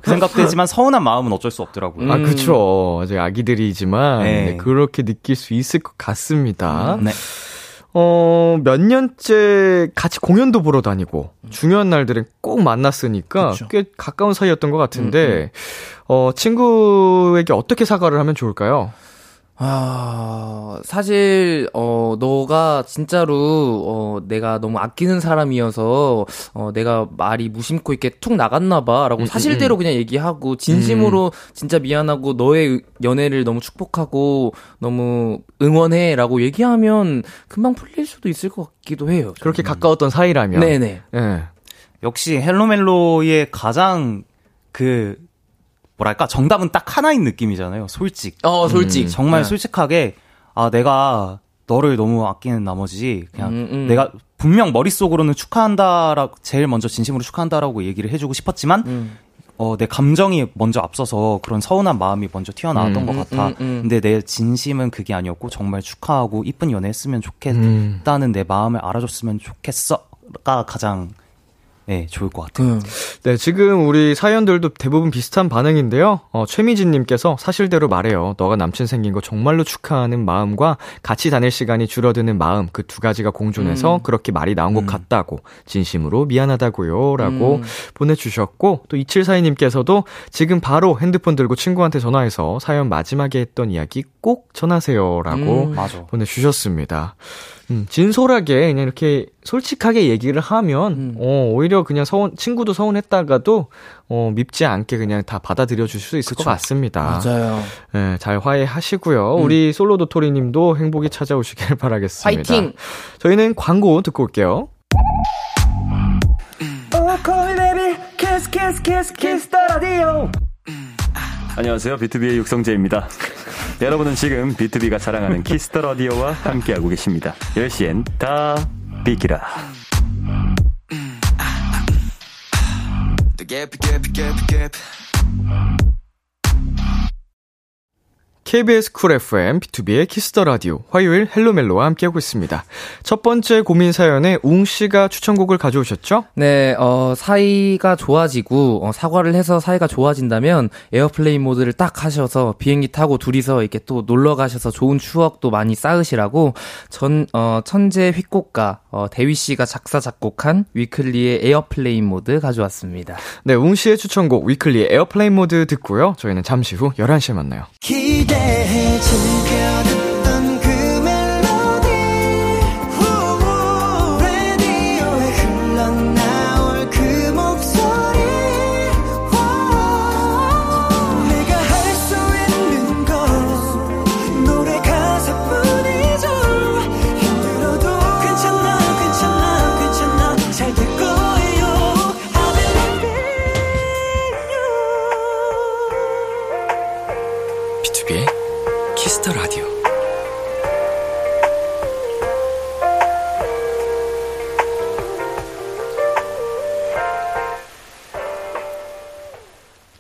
그 생각도 했지만 서운한 마음은 어쩔 수 없더라고요. 아, 음. 그쵸. 아직 아기들이지만, 네. 네, 그렇게 느낄 수 있을 것 같습니다. 네. 어, 몇 년째 같이 공연도 보러 다니고, 중요한 날들은 꼭 만났으니까, 그쵸. 꽤 가까운 사이였던 것 같은데, 어, 친구에게 어떻게 사과를 하면 좋을까요? 아, 사실, 어, 너가 진짜로, 어, 내가 너무 아끼는 사람이어서, 어, 내가 말이 무심코 이렇게 툭 나갔나봐. 라고 음, 사실대로 그냥 얘기하고, 진심으로 진짜 미안하고, 너의 연애를 너무 축복하고, 너무 응원해. 라고 얘기하면 금방 풀릴 수도 있을 것 같기도 해요. 저는. 그렇게 가까웠던 사이라면. 네네. 예. 역시 헬로멜로의 가장 그 뭐랄까 정답은 딱 하나인 느낌이잖아요. 솔직. 어, 솔직. 정말 네. 솔직하게 아 내가 너를 너무 아끼는 나머지 그냥 음, 음. 내가 분명 머릿속으로는 축하한다라고 제일 먼저 진심으로 축하한다라고 얘기를 해주고 싶었지만 음. 어, 내 감정이 먼저 앞서서 그런 서운한 마음이 먼저 튀어나왔던 음. 것 음, 같아. 음, 음. 근데 내 진심은 그게 아니었고 정말 축하하고 이쁜 연애 했으면 음. 좋겠다는 내 마음을 알아줬으면 좋겠어가 가장 네, 좋을 것 같아요. 그, 네, 지금 우리 사연들도 대부분 비슷한 반응인데요. 어, 최미진님께서 사실대로 말해요. 너가 남친 생긴 거 정말로 축하하는 마음과 같이 다닐 시간이 줄어드는 마음, 그 두 가지가 공존해서 그렇게 말이 나온 것 같다고, 진심으로 미안하다고요. 라고 음. 보내주셨고, 또 2742님께서도 지금 바로 핸드폰 들고 친구한테 전화해서 사연 마지막에 했던 이야기 꼭 전하세요. 라고 음. 보내주셨습니다. 음, 진솔하게 그냥 이렇게 솔직하게 얘기를 하면 음. 어, 오히려 그냥 서운 친구도 서운했다가도 어, 밉지 않게 그냥 다 받아들여 줄수 있을 것 같습니다. 맞아요. 네, 잘 화해하시고요. 우리 솔로 도토리 님도 행복이 찾아오시길 바라겠습니다. 화이팅! 저희는 광고 듣고 올게요. 안녕하세요. 비투비의 육성재입니다. 여러분은 지금 비투비가 자랑하는 키스 더 라디오와 함께하고 계십니다. 10시엔 다 비키라. KBS 쿨 FM, 비투비의 키스 더 라디오, 화요일 헬로멜로와 함께하고 있습니다. 첫 번째 고민 사연에 웅 씨가 추천곡을 가져오셨죠? 네, 어, 사이가 좋아지고, 어, 사과를 해서 사이가 좋아진다면, Airplane Mode를 딱 하셔서, 비행기 타고 둘이서 이렇게 또 놀러 가셔서 좋은 추억도 많이 쌓으시라고, 전, 어, 천재 작곡가, 어, 대휘 씨가 작사, 작곡한 위클리의 Airplane Mode 가져왔습니다. 네, 웅 씨의 추천곡 위클리의 Airplane Mode 듣고요. 저희는 잠시 후 11시에 만나요. 기 대해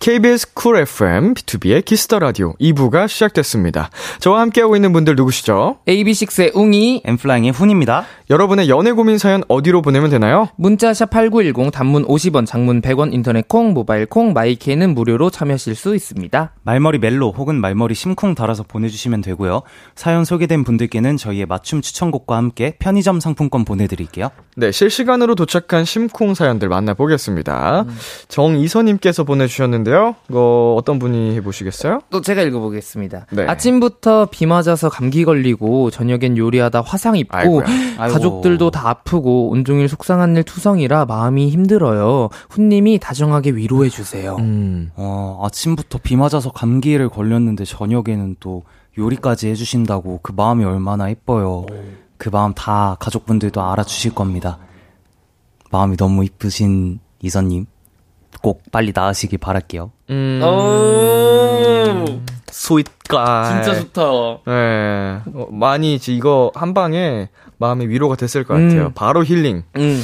KBS 쿨 FM, 비투비의 키스 더 라디오 2부가 시작됐습니다. 저와 함께하고 있는 분들 누구시죠? AB6IX의 웅이, 엔플라잉의 훈입니다. 여러분의 연애 고민 사연 어디로 보내면 되나요? 문자샵 8910, 단문 50원, 장문 100원, 인터넷 콩, 모바일 콩, 마이케이는 무료로 참여하실 수 있습니다. 말머리 멜로 혹은 말머리 심쿵 달아서 보내주시면 되고요. 사연 소개된 분들께는 저희의 맞춤 추천곡과 함께 편의점 상품권 보내드릴게요. 네, 실시간으로 도착한 심쿵 사연들 만나보겠습니다. 정이서님께서 보내주셨는데 요. 이거 어떤 분이 해보시겠어요? 또 제가 읽어보겠습니다. 네. 아침부터 비 맞아서 감기 걸리고 저녁엔 요리하다 화상 입고 아이고야. 가족들도 다 아프고 온종일 속상한 일 투성이라 마음이 힘들어요. 훈님이 다정하게 위로해 주세요. 음, 어, 아침부터 비 맞아서 감기를 걸렸는데 저녁에는 또 요리까지 해주신다고 그 마음이 얼마나 예뻐요. 그 마음 다 가족분들도 알아주실 겁니다. 마음이 너무 이쁘신 이선님. 꼭 빨리 나으시길 바랄게요. 음, 스윗가. 진짜 좋다. 네, 어, 많이 이제 이거 한 방에 마음의 위로가 됐을 것 같아요. 음. 바로 힐링. 음.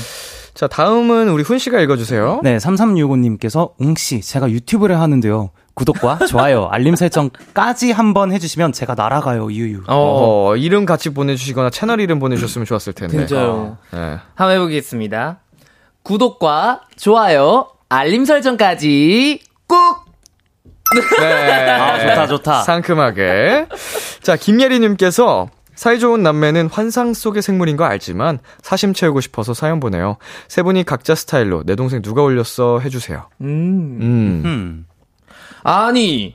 자, 다음은 우리 훈 씨가 읽어 주세요. 네, 3365 님께서 웅 씨, 제가 유튜브를 하는데요. 구독과 좋아요, 알림 설정까지 한번 해주시면 제가 날아가요, 유유. 어, 어, 이름 같이 보내주시거나 채널 이름 보내주셨으면 좋았을 텐데. 진짜요. 네. 한번 해보겠습니다. 구독과 좋아요, 알림 설정까지 꾹! 네. 아, 좋다, 좋다. 상큼하게. 자, 김예리님께서 사이좋은 남매는 환상 속의 생물인 거 알지만 사심 채우고 싶어서 사연 보내요. 세 분이 각자 스타일로 내 동생 누가 올렸어 해주세요. 음. 음. 음. 아니,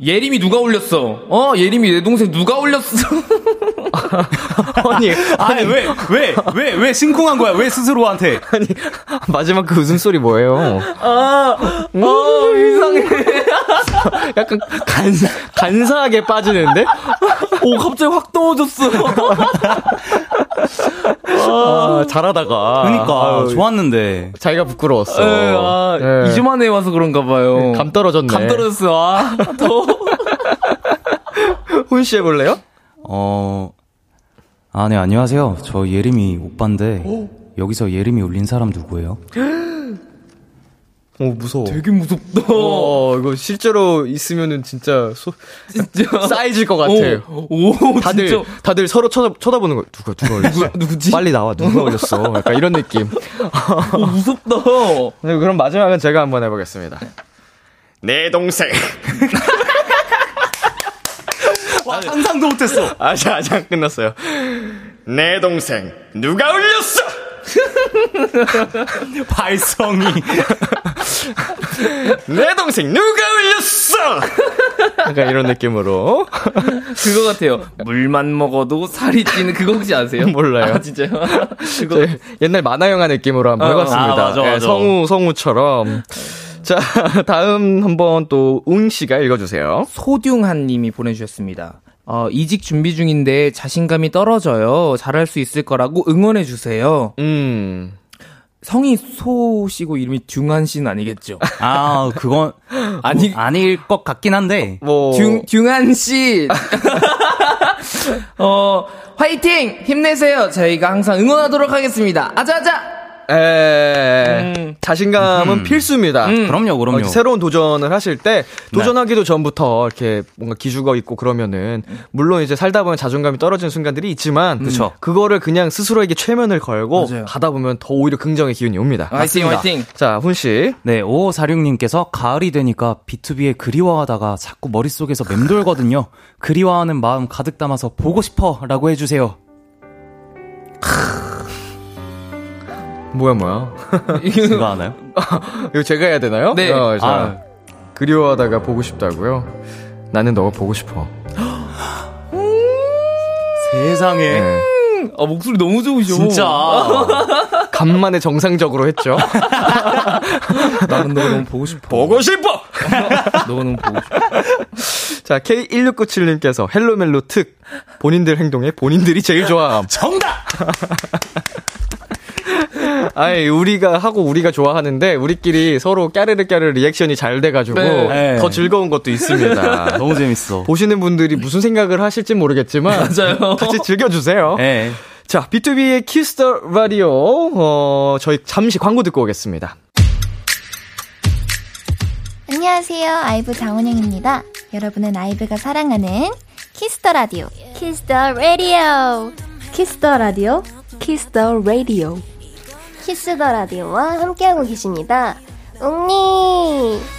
예림이 누가 올렸어? 어, 예림이 내 동생 누가 올렸어? 아니, 아니, 왜, 왜, 왜, 왜 심쿵한 거야? 왜 스스로한테? 아니, 마지막 그 웃음소리 뭐예요? 아, 어, 이상해. 약간 간, 간사하게 빠지는데? 오, 갑자기 확 떨어졌어. 아, 잘하다가. 그러니까, 아유, 좋았는데. 자기가 부끄러웠어. 에, 아, 네. 2주 만에 와서 그런가 봐요. 감 떨어졌네. 감 떨어졌어. 아, 더. 훈씨 해볼래요? 어, 아, 네, 안녕하세요. 저 예림이 오빠인데, 여기서 예림이 올린 사람 누구예요? 오, 무서워. 되게 무섭다. 어, 이거 실제로 있으면은 진짜 소, 진짜. 쌓여질 것 같아요. 오, 오 다들, 진짜. 다들 서로 쳐다, 쳐다보는 거. 누가, 누가 올렸어? 누가, 누구지? 빨리 나와. 누가 올렸어? 약간 이런 느낌. 오, 무섭다. 네, 그럼 마지막은 제가 한번 해보겠습니다. 내 동생. 와, 상상도 못했어. 아직, 아직 안 끝났어요. 내 동생. 누가 올렸어? 발성이. 내 동생 누가 올렸어? 약간 이런 느낌으로. 그거 같아요. 물만 먹어도 살이 찌는 그거 혹시 아세요? 몰라요. 아, 진짜요? 그거. 옛날 만화 영화 느낌으로 한번 어, 해봤습니다. 아, 맞아, 예, 맞아. 성우, 성우처럼. 자, 다음 한번 또 웅 씨가 읽어주세요. 소듐한 님이 보내주셨습니다. 어, 이직 준비 중인데 자신감이 떨어져요. 잘할 수 있을 거라고 응원해 주세요. 음, 성이 소시고 이름이 듀한 씨는 아니겠죠? 아, 그건 아니 아닐 것 같긴 한데. 뭐 듀, 듀한 씨. 어, 화이팅! 힘내세요. 저희가 항상 응원하도록 하겠습니다. 아자아자! 에, 음. 자신감은 필수입니다. 그럼요, 그럼요. 어, 새로운 도전을 하실 때 도전하기도 전부터 이렇게 뭔가 기죽어 있고 그러면은 물론 이제 살다 보면 자존감이 떨어지는 순간들이 있지만 그쵸. 그거를 그냥 스스로에게 최면을 걸고 맞아요. 가다 보면 더 오히려 긍정의 기운이 옵니다. 화이팅, 화이팅! 자, 훈 씨. 네, 5546님께서 가을이 되니까 B2B에 그리워하다가 자꾸 머릿속에서 맴돌거든요. 그리워하는 마음 가득 담아서 보고 싶어 라고 해주세요. 뭐야 뭐야? 제가 아나요? 이거 제가 해야 되나요? 네. 어, 자, 아. 그리워하다가 보고 싶다고요? 나는 너가 보고 싶어. 세상에. 네. 아, 목소리 너무 좋으셔. 진짜. 간만에 정상적으로 했죠. 나는 너가 너무 보고 싶어. 보고 싶어! 너가 너무 보고 싶어. 자, K1697님께서 헬로멜로 특. 본인들 행동에 본인들이 제일 좋아함. 정답! 아이, 우리가 하고 우리가 좋아하는데, 우리끼리 서로 까르르 까르르 리액션이 잘 돼가지고, 네. 더 즐거운 것도 있습니다. 너무 재밌어. 보시는 분들이 무슨 생각을 하실지 모르겠지만, 맞아요. 같이 즐겨주세요. 네. 자, 비투비의 키스 더 라디오, 어, 저희 잠시 광고 듣고 오겠습니다. 안녕하세요. 아이브 장원영입니다. 여러분은 아이브가 사랑하는 키스 더 라디오. 키스 더 라디오. 키스 더 라디오. 키스 더 라디오. 키스 더 라디오와 함께하고 계십니다. 웅니.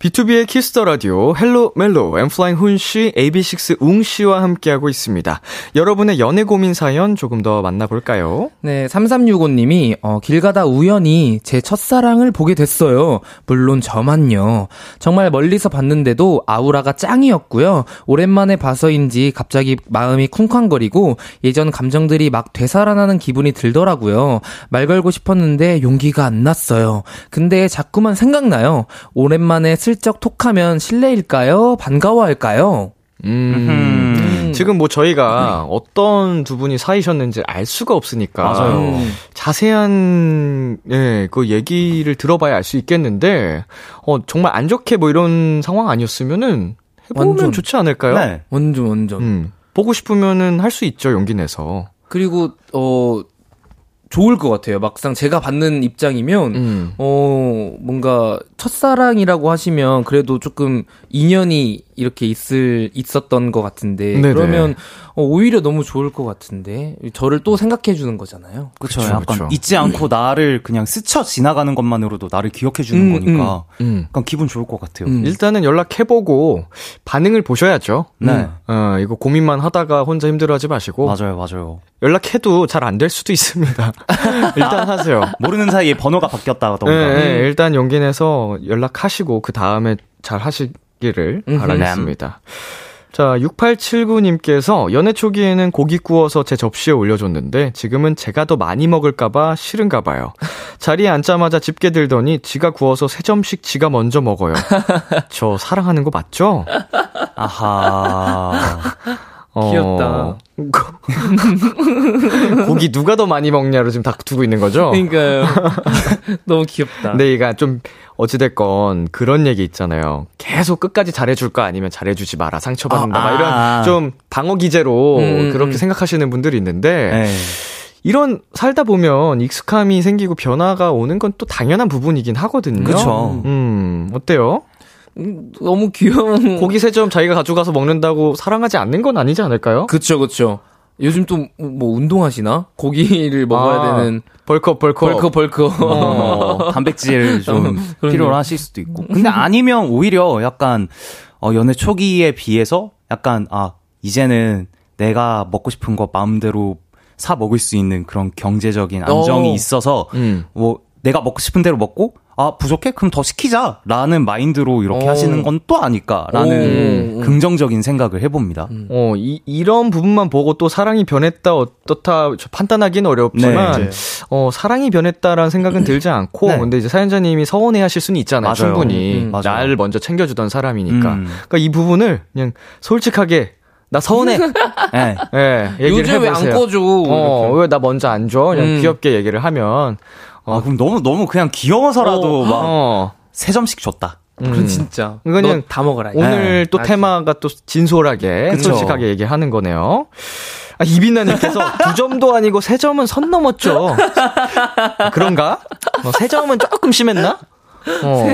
비투비의 키스 더 라디오 헬로 멜로 엔플라잉 훈 씨, AB6IX 웅 씨와 함께하고 있습니다. 여러분의 연애 고민 사연 조금 더 만나볼까요? 네, 3365님이, 어, 길 가다 우연히 제 첫사랑을 보게 됐어요. 물론 저만요. 정말 멀리서 봤는데도 아우라가 짱이었고요. 오랜만에 봐서인지 갑자기 마음이 쿵쾅거리고 예전 감정들이 막 되살아나는 기분이 들더라고요. 말 걸고 싶었는데 용기가 안 났어요. 근데 자꾸만 생각나요. 오랜만에 슬쩍 톡하면 실례일까요? 반가워할까요? 음. 지금 뭐 저희가 어떤 두 분이 사이셨는지 알 수가 없으니까. 맞아요. 음. 자세한, 예, 그 얘기를 들어봐야 알 수 있겠는데, 어, 정말 안 좋게 뭐 이런 상황 아니었으면은 해보면 완전. 좋지 않을까요? 네. 완전, 완전. 음. 보고 싶으면은 할 수 있죠, 용기 내서. 그리고 어 좋을 것 같아요. 막상 제가 받는 입장이면 음. 어 뭔가 첫사랑이라고 하시면 그래도 조금 인연이 이렇게 있을 있었던 것 같은데 네네. 그러면 어, 오히려 너무 좋을 것 같은데 저를 또 생각해 주는 거잖아요. 그쵸, 그쵸, 약간 그쵸. 잊지 않고 나를 그냥 스쳐 지나가는 것만으로도 나를 기억해 주는 음, 거니까 음. 약간 기분 좋을 것 같아요. 음. 일단은 연락해 보고 반응을 보셔야죠. 네. 어, 이거 고민만 하다가 혼자 힘들어하지 마시고 맞아요, 맞아요. 연락해도 잘 안 될 수도 있습니다. 일단 하세요. 모르는 사이에 번호가 바뀌었다던가. 네, 네, 일단 용기 내서 연락하시고 그 다음에 잘 하시기를. 바라겠습니다. 자, 6879님께서 연애 초기에는 고기 구워서 제 접시에 올려줬는데 지금은 제가 더 많이 먹을까봐 싫은가 봐요. 자리에 앉자마자 집게 들더니 지가 구워서 세 점씩 지가 먼저 먹어요. 저 사랑하는 거 맞죠? 아하. 어, 귀엽다. 고기 누가 더 많이 먹냐로 지금 다투고 있는 거죠? 그러니까요. 너무 귀엽다. 근데 얘가 좀 어찌됐건 그런 얘기 있잖아요. 계속 끝까지 잘해줄까 아니면 잘해주지 마라 상처받는다 아, 막 이런 아. 좀 방어 기제로 음, 그렇게 음. 생각하시는 분들이 있는데 네. 이런 살다 보면 익숙함이 생기고 변화가 오는 건 또 당연한 부분이긴 하거든요. 그쵸. 음 어때요? 음, 너무 귀여운 고기 세 점 자기가 가져가서 먹는다고 사랑하지 않는 건 아니지 않을까요? 그쵸 그쵸. 요즘 또 뭐 운동하시나? 고기를 먹어야 아, 되는 벌컥 벌컥. 벌컥 벌컥. 어, 단백질 좀 그럼요. 필요로 하실 수도 있고. 근데 아니면 오히려 약간, 어, 연애 초기에 비해서 약간, 아, 이제는 내가 먹고 싶은 거 마음대로 사 먹을 수 있는 그런 경제적인 안정이 어. 있어서, 음. 뭐, 내가 먹고 싶은 대로 먹고, 아, 부족해? 그럼 더 시키자. 라는 마인드로 이렇게 어. 하시는 건 또 아닐까라는 오. 긍정적인 생각을 해봅니다. 어, 이, 이런 부분만 보고 또 사랑이 변했다, 어떻다, 저 판단하기는 어렵지만, 네. 어, 사랑이 변했다라는 생각은 들지 않고, 네. 근데 이제 사연자님이 서운해 하실 수는 있잖아요, 맞아요. 충분히. 음, 맞아요. 나를 먼저 챙겨주던 사람이니까. 음. 그러니까 이 부분을 그냥 솔직하게, 나 서운해. 예. 예, 얘기를 요즘 왜안 해보세요. 꺼줘? 어. 왜 나 먼저 안 줘? 그냥 음. 귀엽게 얘기를 하면, 아, 그럼 너무, 너무 그냥 귀여워서라도 막, 어, 세 점씩 줬다. 그건 진짜. 그냥 너다 먹어라. 오늘 또 아주. 테마가 또 진솔하게, 그쵸. 솔직하게 얘기하는 거네요. 아, 이빈나님께서 두 점도 아니고 세 점은 선 넘었죠. 아, 그런가? 어, 세 점은 조금 심했나? 어.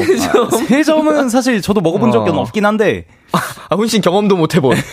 세 점은 사실 저도 먹어본 적이 어. 없긴 한데, 아, 훈신 경험도 못 해본.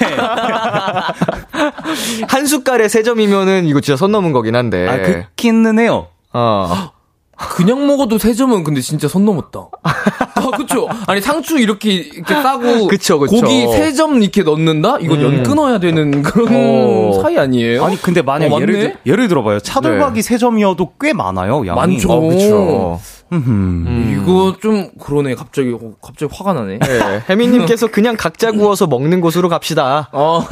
한 숟갈에 세 점이면은 이거 진짜 선 넘은 거긴 한데. 아, 그렇기는 해요. 어. 그냥 먹어도 세 점은 근데 진짜 선 넘었다. 아, 그쵸. 아니, 상추 이렇게, 이렇게 싸고. 그쵸, 그쵸. 고기 세 점 이렇게 넣는다? 이건 음. 연 끊어야 되는 그런 어. 사이 아니에요? 아니, 근데 만약 어, 예를? 들, 예를 들어봐요. 차돌박이 세 점이어도 꽤 많아요, 양이. 많죠. 어, 그쵸. 음. 음. 이거 좀, 그러네. 갑자기, 어, 갑자기 화가 나네. 네, 혜미님께서 그냥 각자 구워서 먹는 곳으로 갑시다. 어,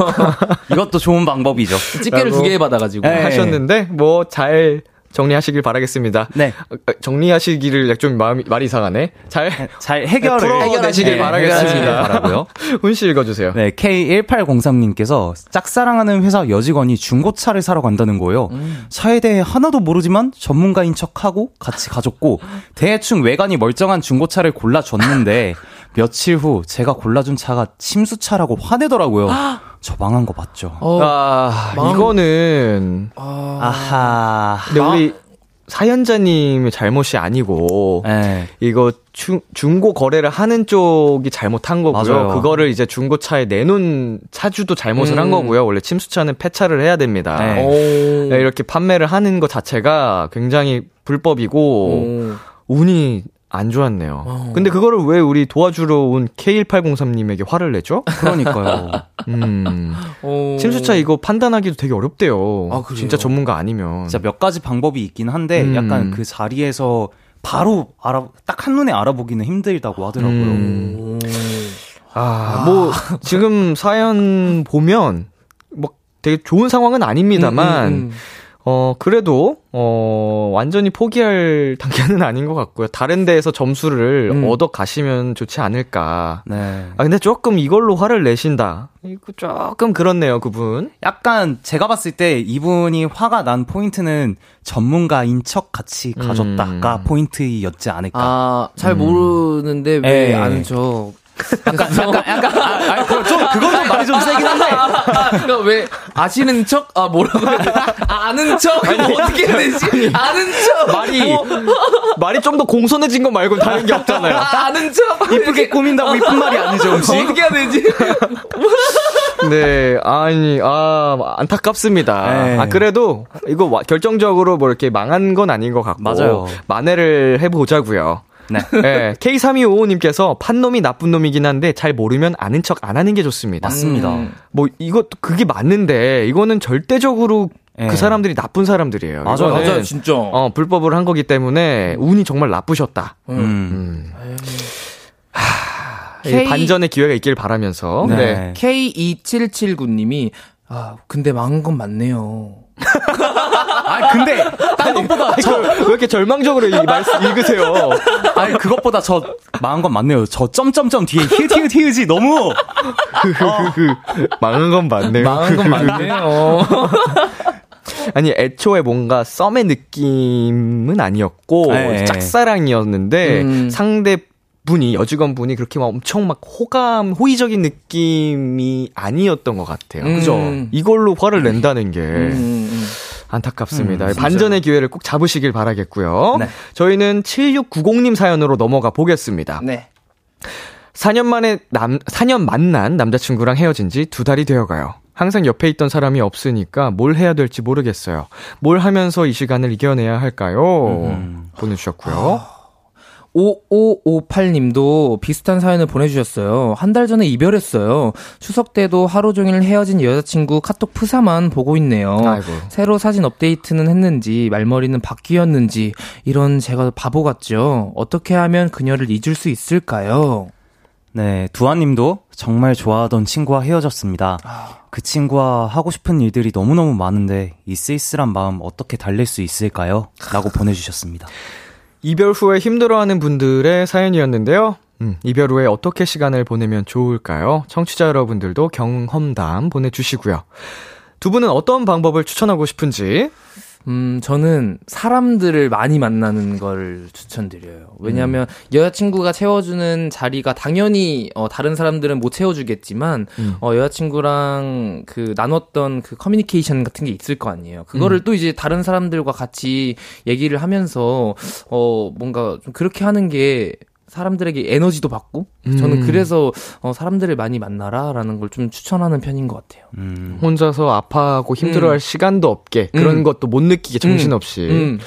이것도 좋은 방법이죠. 집게를 두 개 받아가지고. 네. 하셨는데, 뭐, 잘 정리하시길 바라겠습니다. 네. 어, 어, 정리하시기를 좀 마음이, 말이 이상하네. 잘 잘 해결을 풀어내시길 네, 바라겠습니다. 해결하시길 바라고요. 훈씨 읽어주세요. 네, K1803님께서 짝사랑하는 회사 여직원이 중고차를 사러 간다는 거예요. 차에 대해 하나도 모르지만 전문가인 척하고 같이 가줬고 대충 외관이 멀쩡한 중고차를 골라줬는데 며칠 후 제가 골라준 차가 침수차라고 화내더라고요. 저 망한 거 맞죠? 어, 아, 마음- 이거는, 아, 아하. 근데 우리 사연자님의 잘못이 아니고, 네. 이거 중, 중고 거래를 하는 쪽이 잘못한 거고요. 맞아요. 그거를 이제 중고차에 내놓은 차주도 잘못을 한 음. 거고요. 원래 침수차는 폐차를 해야 됩니다. 네. 오. 네, 이렇게 판매를 하는 것 자체가 굉장히 불법이고 오. 운이 안 좋았네요. 어. 근데 그거를 왜 우리 도와주러 온 K1803님에게 화를 내죠? 그러니까요. 음. 오. 침수차 이거 판단하기도 되게 어렵대요. 아? 진짜 전문가 아니면. 진짜 몇 가지 방법이 있긴 한데 음. 약간 그 자리에서 바로 알아 딱 한눈에 알아보기는 힘들다고 하더라고요. 음. 오. 아, 뭐 지금 사연 보면 뭐 되게 좋은 상황은 아닙니다만 음, 음, 음. 어 그래도 어 완전히 포기할 단계는 아닌 것 같고요. 다른 데에서 점수를 음. 얻어 가시면 좋지 않을까. 네. 아 근데 조금 이걸로 화를 내신다. 이거 조금 그렇네요, 그분. 약간 제가 봤을 때 이분이 화가 난 포인트는 전문가인 척 같이 가졌다가 음. 포인트였지 않을까. 아, 잘 음. 모르는데 왜 예. 아는 척. 약간, 약간, 약간, 아, 아니, 그거 좀, 그건 좀 말이 좀 세긴 한데. 그러니까 왜 아시는 척? 아 뭐라고 해야 돼? 아, 아는 척? 뭐 어떻게 해야 되지? 아는 척. 말이 뭐, 말이 좀 더 공손해진 것 말고 다른 게 없잖아요. 아, 아는 척. 이쁘게 꾸민다고 이쁜 말이 아니죠, 혹시? 어떻게 해야 되지? 네, 아니, 아, 안타깝습니다. 네. 아, 그래도, 이거 와- 결정적으로 뭐 이렇게 망한 건 아닌 것 같고. 맞아요. 만회를 해보자고요 네. 네, K3255님께서 판놈이 나쁜 놈이긴 한데 잘 모르면 아는 척 안 하는 게 좋습니다. 맞습니다. 음. 뭐, 이것도 그게 맞는데, 이거는 절대적으로 네. 그 사람들이 나쁜 사람들이에요. 맞아요. 이거는, 맞아요, 진짜. 어, 불법을 한 거기 때문에 운이 정말 나쁘셨다. 음. 음. K- 이 반전의 기회가 있길 바라면서. 네. 네. K2779님이 아, 근데 망한 건 맞네요. 아, 근데, 딴 것보다 저, 왜 이렇게 절망적으로 이 말씀 읽으세요? 아니, 그것보다 저, 망한 건 맞네요. 저 점점점 뒤에 히읗 히읗 히읗이 너무, 망한 건 맞네요. 망한 건 맞네요. 아니 애초에 뭔가 썸의 느낌은 아니었고 네. 짝사랑이었는데 음. 상대 분이 여직원 분이 그렇게 막 엄청 막 호감 호의적인 느낌이 아니었던 것 같아요. 음. 그죠? 이걸로 화를 낸다는 게 음, 음. 안타깝습니다. 음, 반전의 기회를 꼭 잡으시길 바라겠고요. 네. 저희는 7690님 사연으로 넘어가 보겠습니다. 네. 4년 만에 남, 4년 만난 남자친구랑 헤어진 지 두 달이 되어 가요. 항상 옆에 있던 사람이 없으니까 뭘 해야 될지 모르겠어요. 뭘 하면서 이 시간을 이겨내야 할까요? 음. 보내주셨고요. 5558님도 비슷한 사연을 보내주셨어요. 한 달 전에 이별했어요. 추석 때도 하루 종일 헤어진 여자친구 카톡 프사만 보고 있네요. 아이고. 새로 사진 업데이트는 했는지 말머리는 바뀌었는지 이런 제가 바보 같죠. 어떻게 하면 그녀를 잊을 수 있을까요? 네, 두아님도 정말 좋아하던 친구와 헤어졌습니다. 그 친구와 하고 싶은 일들이 너무너무 많은데 이 쓸쓸한 마음 어떻게 달랠 수 있을까요? 라고 보내주셨습니다. 이별 후에 힘들어하는 분들의 사연이었는데요. 음, 이별 후에 어떻게 시간을 보내면 좋을까요? 청취자 여러분들도 경험담 보내주시고요. 두 분은 어떤 방법을 추천하고 싶은지 음, 저는 사람들을 많이 만나는 걸 추천드려요. 왜냐면 하 여자친구가 채워주는 자리가 당연히 어, 다른 사람들은 못 채워주겠지만 음. 어, 여자친구랑 그 나눴던 그 커뮤니케이션 같은 게 있을 거 아니에요. 그거를 또 이제 다른 사람들과 같이 얘기를 하면서 어, 뭔가 좀 그렇게 하는 게 사람들에게 에너지도 받고 저는 음. 그래서 어, 사람들을 많이 만나라라는 걸 좀 추천하는 편인 것 같아요. 음. 혼자서 아파하고 힘들어할 음. 시간도 없게 그런 음. 것도 못 느끼게 정신없이 음.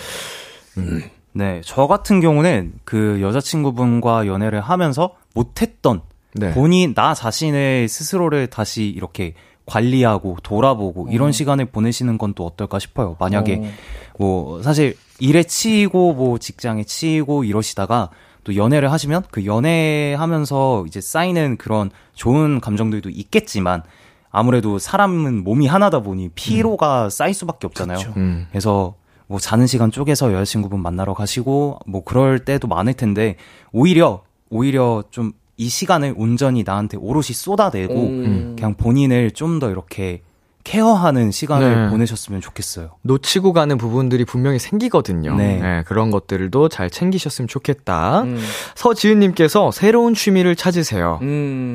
네, 저 같은 경우는 그 여자친구분과 연애를 하면서 못했던 네. 본인 나 자신의 스스로를 다시 이렇게 관리하고 돌아보고 이런 시간을 보내시는 건 또 어떨까 싶어요. 만약에 어. 뭐 사실 일에 치이고 뭐 직장에 치이고 이러시다가 또 연애를 하시면 그 연애하면서 이제 쌓이는 그런 좋은 감정들도 있겠지만 아무래도 사람은 몸이 하나다 보니 피로가 쌓일 수밖에 없잖아요. 음. 그래서 뭐 자는 시간 쪼개서 여자친구분 만나러 가시고 뭐 그럴 때도 많을 텐데 오히려 오히려 좀 이 시간을 온전히 나한테 오롯이 쏟아내고 음. 그냥 본인을 좀 더 이렇게 케어하는 시간을 네. 보내셨으면 좋겠어요. 놓치고 가는 부분들이 분명히 생기거든요. 네. 그런 것들도 잘 챙기셨으면 좋겠다. 음. 서지은님께서 새로운 취미를 찾으세요. 음.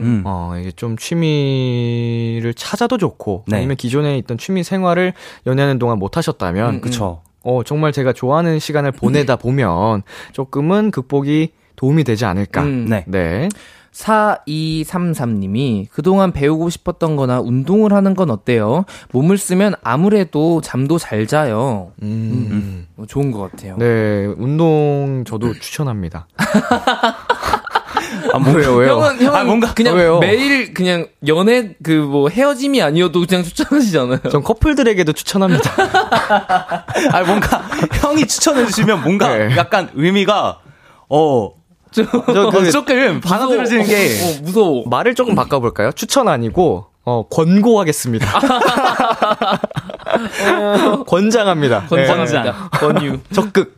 음. 어, 이게 좀 취미를 찾아도 좋고, 네. 아니면 기존에 있던 취미 생활을 연애하는 동안 못 하셨다면, 음, 그쵸. 어, 정말 제가 좋아하는 시간을 보내다 보면 조금은 극복이 도움이 되지 않을까. 음. 네. 네. 4233님이 그동안 배우고 싶었던 거나 운동을 하는 건 어때요? 몸을 쓰면 아무래도 잠도 잘 자요. 음. 어, 좋은 것 같아요. 네, 운동 저도 추천합니다. 아, 뭐, 왜요, 왜요? 형은, 형은 아, 뭔가- 그냥 왜요? 매일 그냥 연애 그 뭐 헤어짐이 아니어도 그냥 추천하시잖아요. 전 커플들에게도 추천합니다. 아 뭔가 형이 추천해 주시면 뭔가 네. 약간 의미가 어 저, 저 그- 조금 받아들여지는 게 어, 무서워. 말을 조금 바꿔볼까요? 추천 아니고, 어, 권고하겠습니다. 어, 권장합니다. 권장합니다. 권유. 네. 적극.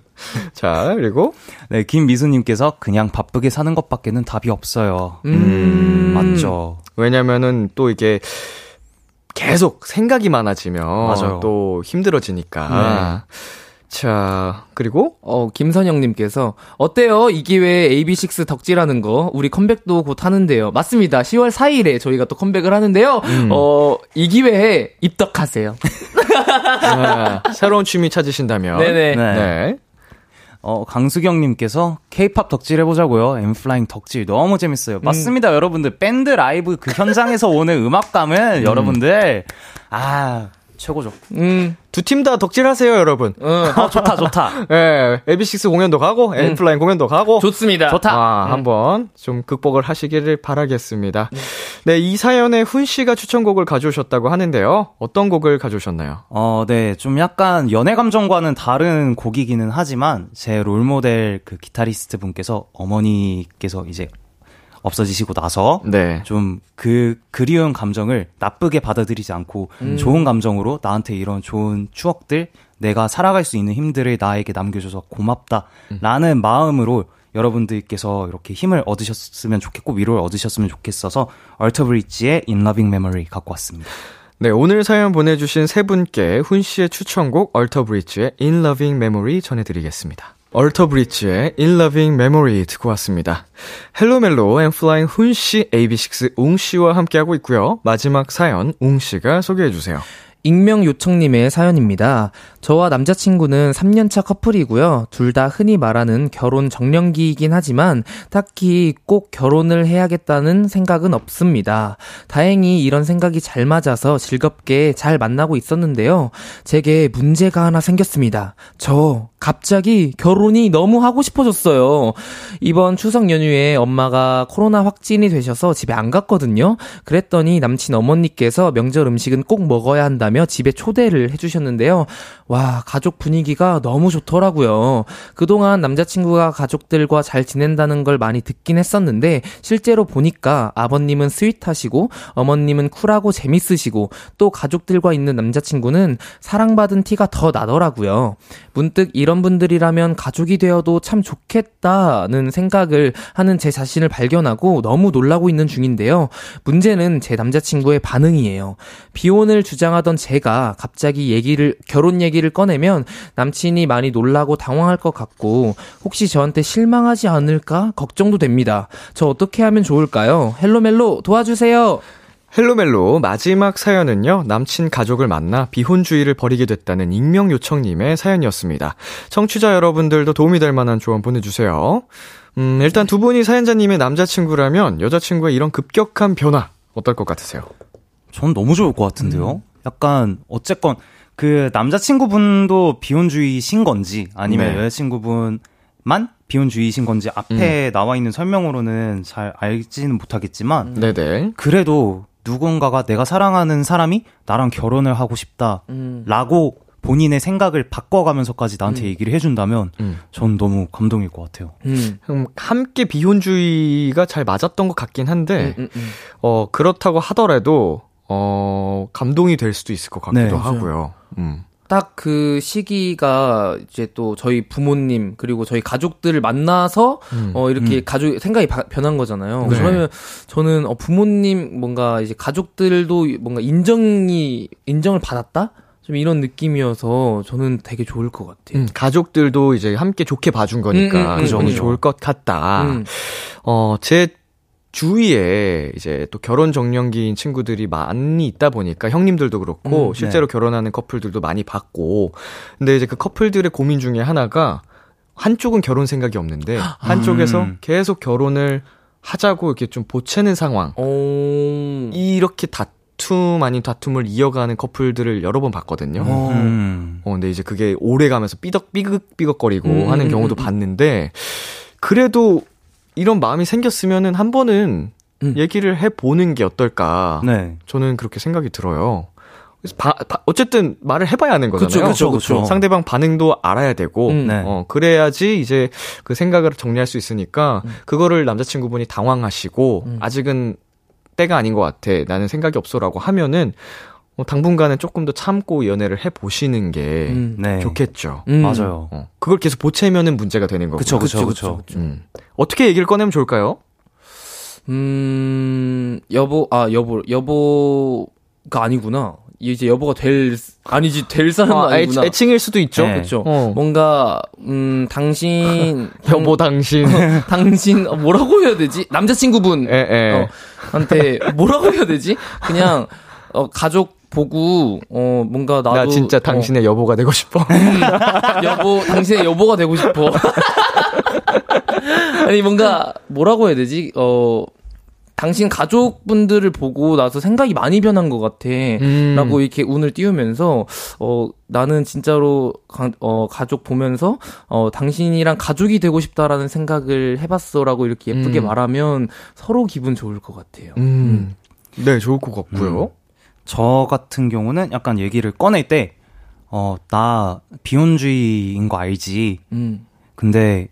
자, 그리고, 네, 김미수님께서 그냥 바쁘게 사는 것밖에는 답이 없어요. 음. 맞죠. 왜냐면은 또 이게 계속 생각이 많아지면 맞아요. 또 힘들어지니까. 자, 그리고 어, 김선영님께서, 어때요? 이 기회에 AB6 덕질하는 거, 우리 컴백도 곧 하는데요. 맞습니다. 10월 4일에 저희가 또 컴백을 하는데요. 어, 이 기회에 입덕하세요. 아, 새로운 취미 찾으신다면. 네네. 네. 네. 어, 강수경님께서 케이팝 덕질 해보자고요. 엠플라잉 덕질 너무 재밌어요. 맞습니다, 여러분들. 밴드 라이브 그 현장에서 오는 음악감은 여러분들, 아, 최고죠. 음, 두 팀 다 덕질하세요, 여러분. 어, 아, 좋다, 좋다. 예, 에비식스 공연도 가고, 엠플라인 공연도 가고. 좋습니다. 좋다. 아, 한번 좀 극복을 하시기를 바라겠습니다. 네, 이 사연에 훈 씨가 추천곡을 가져오셨다고 하는데요. 어떤 곡을 가져오셨나요? 어, 네. 좀 약간 연애 감정과는 다른 곡이기는 하지만 제 롤모델 그 기타리스트 분께서 어머니께서 이제 없어지시고 나서 네. 좀그 그리운 감정을 나쁘게 받아들이지 않고 좋은 감정으로 나한테 이런 좋은 추억들 내가 살아갈 수 있는 힘들을 나에게 남겨줘서 고맙다라는 마음으로 여러분들께서 이렇게 힘을 얻으셨으면 좋겠고 위로를 얻으셨으면 좋겠어서 얼터브리지의 In Loving Memory 갖고 왔습니다. 네, 오늘 사연 보내주신 세 분께 훈 씨의 추천곡 얼터브리지의 In Loving Memory 전해드리겠습니다. 얼터브리지의 In Loving Memory 듣고 왔습니다. 헬로멜로 엔플라잉 훈 씨, AB6IX 웅 씨와 함께하고 있고요. 마지막 사연 웅 씨가 소개해주세요. 익명 요청님의 사연입니다. 저와 남자친구는 3년차 커플이고요. 둘 다 흔히 말하는 결혼 정년기이긴 하지만 딱히 꼭 결혼을 해야겠다는 생각은 없습니다. 다행히 이런 생각이 잘 맞아서 즐겁게 잘 만나고 있었는데요. 제게 문제가 하나 생겼습니다. 저 갑자기 결혼이 너무 하고 싶어졌어요. 이번 추석 연휴에 엄마가 코로나 확진이 되셔서 집에 안 갔거든요. 그랬더니 남친 어머니께서 명절 음식은 꼭 먹어야 한다며 만나며 집에 초대를 해주셨는데요. 와, 가족 분위기가 너무 좋더라고요. 그동안 남자친구가 가족들과 잘 지낸다는 걸 많이 듣긴 했었는데, 실제로 보니까 아버님은 스윗하시고, 어머님은 쿨하고 재밌으시고, 또 가족들과 있는 남자친구는 사랑받은 티가 더 나더라고요. 문득 이런 분들이라면 가족이 되어도 참 좋겠다는 생각을 하는 제 자신을 발견하고 너무 놀라고 있는 중인데요. 문제는 제 남자친구의 반응이에요. 비혼을 주장하던 제가 갑자기 얘기를, 결혼 얘기를 꺼내면 남친이 많이 놀라고 당황할 것 같고 혹시 저한테 실망하지 않을까 걱정도 됩니다. 저 어떻게 하면 좋을까요? 헬로멜로 도와주세요. 헬로멜로 마지막 사연은요, 남친 가족을 만나 비혼주의를 버리게 됐다는 익명 요청님의 사연이었습니다. 청취자 여러분들도 도움이 될 만한 조언 보내주세요. 음, 일단 두 분이 사연자님의 남자친구라면 여자친구의 이런 급격한 변화, 어떨 것 같으세요? 전 너무 좋을 것 같은데요? 약간, 어쨌건, 그 남자친구분도 비혼주의신 건지, 아니면 네. 여자친구분만 비혼주의신 건지, 앞에 나와 있는 설명으로는 잘 알지는 못하겠지만, 네네. 그래도 누군가가 내가 사랑하는 사람이 나랑 결혼을 하고 싶다. 음. 라고 본인의 생각을 바꿔가면서까지 나한테 얘기를 해준다면 음. 전 너무 감동일 것 같아요. 음. 음, 함께 비혼주의가 잘 맞았던 것 같긴 한데, 음, 음. 어, 그렇다고 하더라도, 어, 감동이 될 수도 있을 것 같기도 네, 하고요. 음. 딱 그 시기가 이제 또 저희 부모님 그리고 저희 가족들을 만나서 음. 어 이렇게 가족 생각이 바- 변한 거잖아요. 네. 그러면 저는 어 부모님 뭔가 이제 가족들도 뭔가 인정이 인정을 받았다 좀 이런 느낌이어서 저는 되게 좋을 것 같아요. 음, 가족들도 이제 함께 좋게 봐준 거니까 음, 음, 음, 기분이 음. 좋을 것 같다. 음. 어, 제 주위에 이제 또 결혼 정년기인 친구들이 많이 있다 보니까 형님들도 그렇고 음, 실제로 결혼하는 커플들도 많이 봤고 근데 이제 그 커플들의 고민 중에 하나가 한쪽은 결혼 생각이 없는데 한쪽에서 음. 계속 결혼을 하자고 이렇게 좀 보채는 상황 어. 이렇게 다툼 아닌 다툼을 이어가는 커플들을 여러 번 봤거든요. 어. 음. 어, 근데 이제 그게 오래 가면서 삐덕, 삐걱삐걱거리고 음, 하는 음, 경우도 음, 음. 봤는데, 그래도 이런 마음이 생겼으면은 한 번은 음. 얘기를 해보는 게 어떨까. 네. 저는 그렇게 생각이 들어요. 바- 바- 어쨌든 말을 해봐야 하는 거잖아요. 그쵸, 그쵸, 그쵸. 상대방 반응도 알아야 되고, 음. 네. 어, 그래야지 이제 그 생각을 정리할 수 있으니까, 그거를 남자친구분이 당황하시고, 음. 아직은 때가 아닌 것 같아. 나는 생각이 없어라고 하면은, 어, 당분간은 조금 더 참고 연애를 해 보시는 게 음. 네. 좋겠죠. 음. 맞아요. 어, 그걸 계속 보채면은 문제가 되는 거고. 그쵸, 그쵸, 그쵸. 음. 어떻게 얘기를 꺼내면 좋을까요? 음, 여보, 아, 여보, 여보가 아니구나. 이제 여보가 될, 아니지, 될 사람은 아, 아, 니구나 애, 애칭 일 수도 있죠. 네. 그렇죠. 어. 뭔가 음 당신 여보 당신. 당신 어, 뭐라고 해야 되지? 남자친구분 에, 에. 어, 한테 뭐라고 해야 되지? 그냥 어 가족 보고 어 뭔가 나도 나 진짜 어, 당신의 여보가 되고 싶어. 여보 당신의 여보가 되고 싶어. 아니 뭔가 뭐라고 해야 되지? 어 당신 가족분들을 보고 나서 생각이 많이 변한 것 같아. 음. 라고 이렇게 운을 띄우면서, 어, 나는 진짜로, 가, 어, 가족 보면서, 어, 당신이랑 가족이 되고 싶다라는 생각을 해봤어. 라고 이렇게 예쁘게 음. 말하면 서로 기분 좋을 것 같아요. 음. 네, 좋을 것 같고요. 저 같은 경우는 약간 얘기를 꺼낼 때, 어, 나 비혼주의인 거 알지. 음. 근데,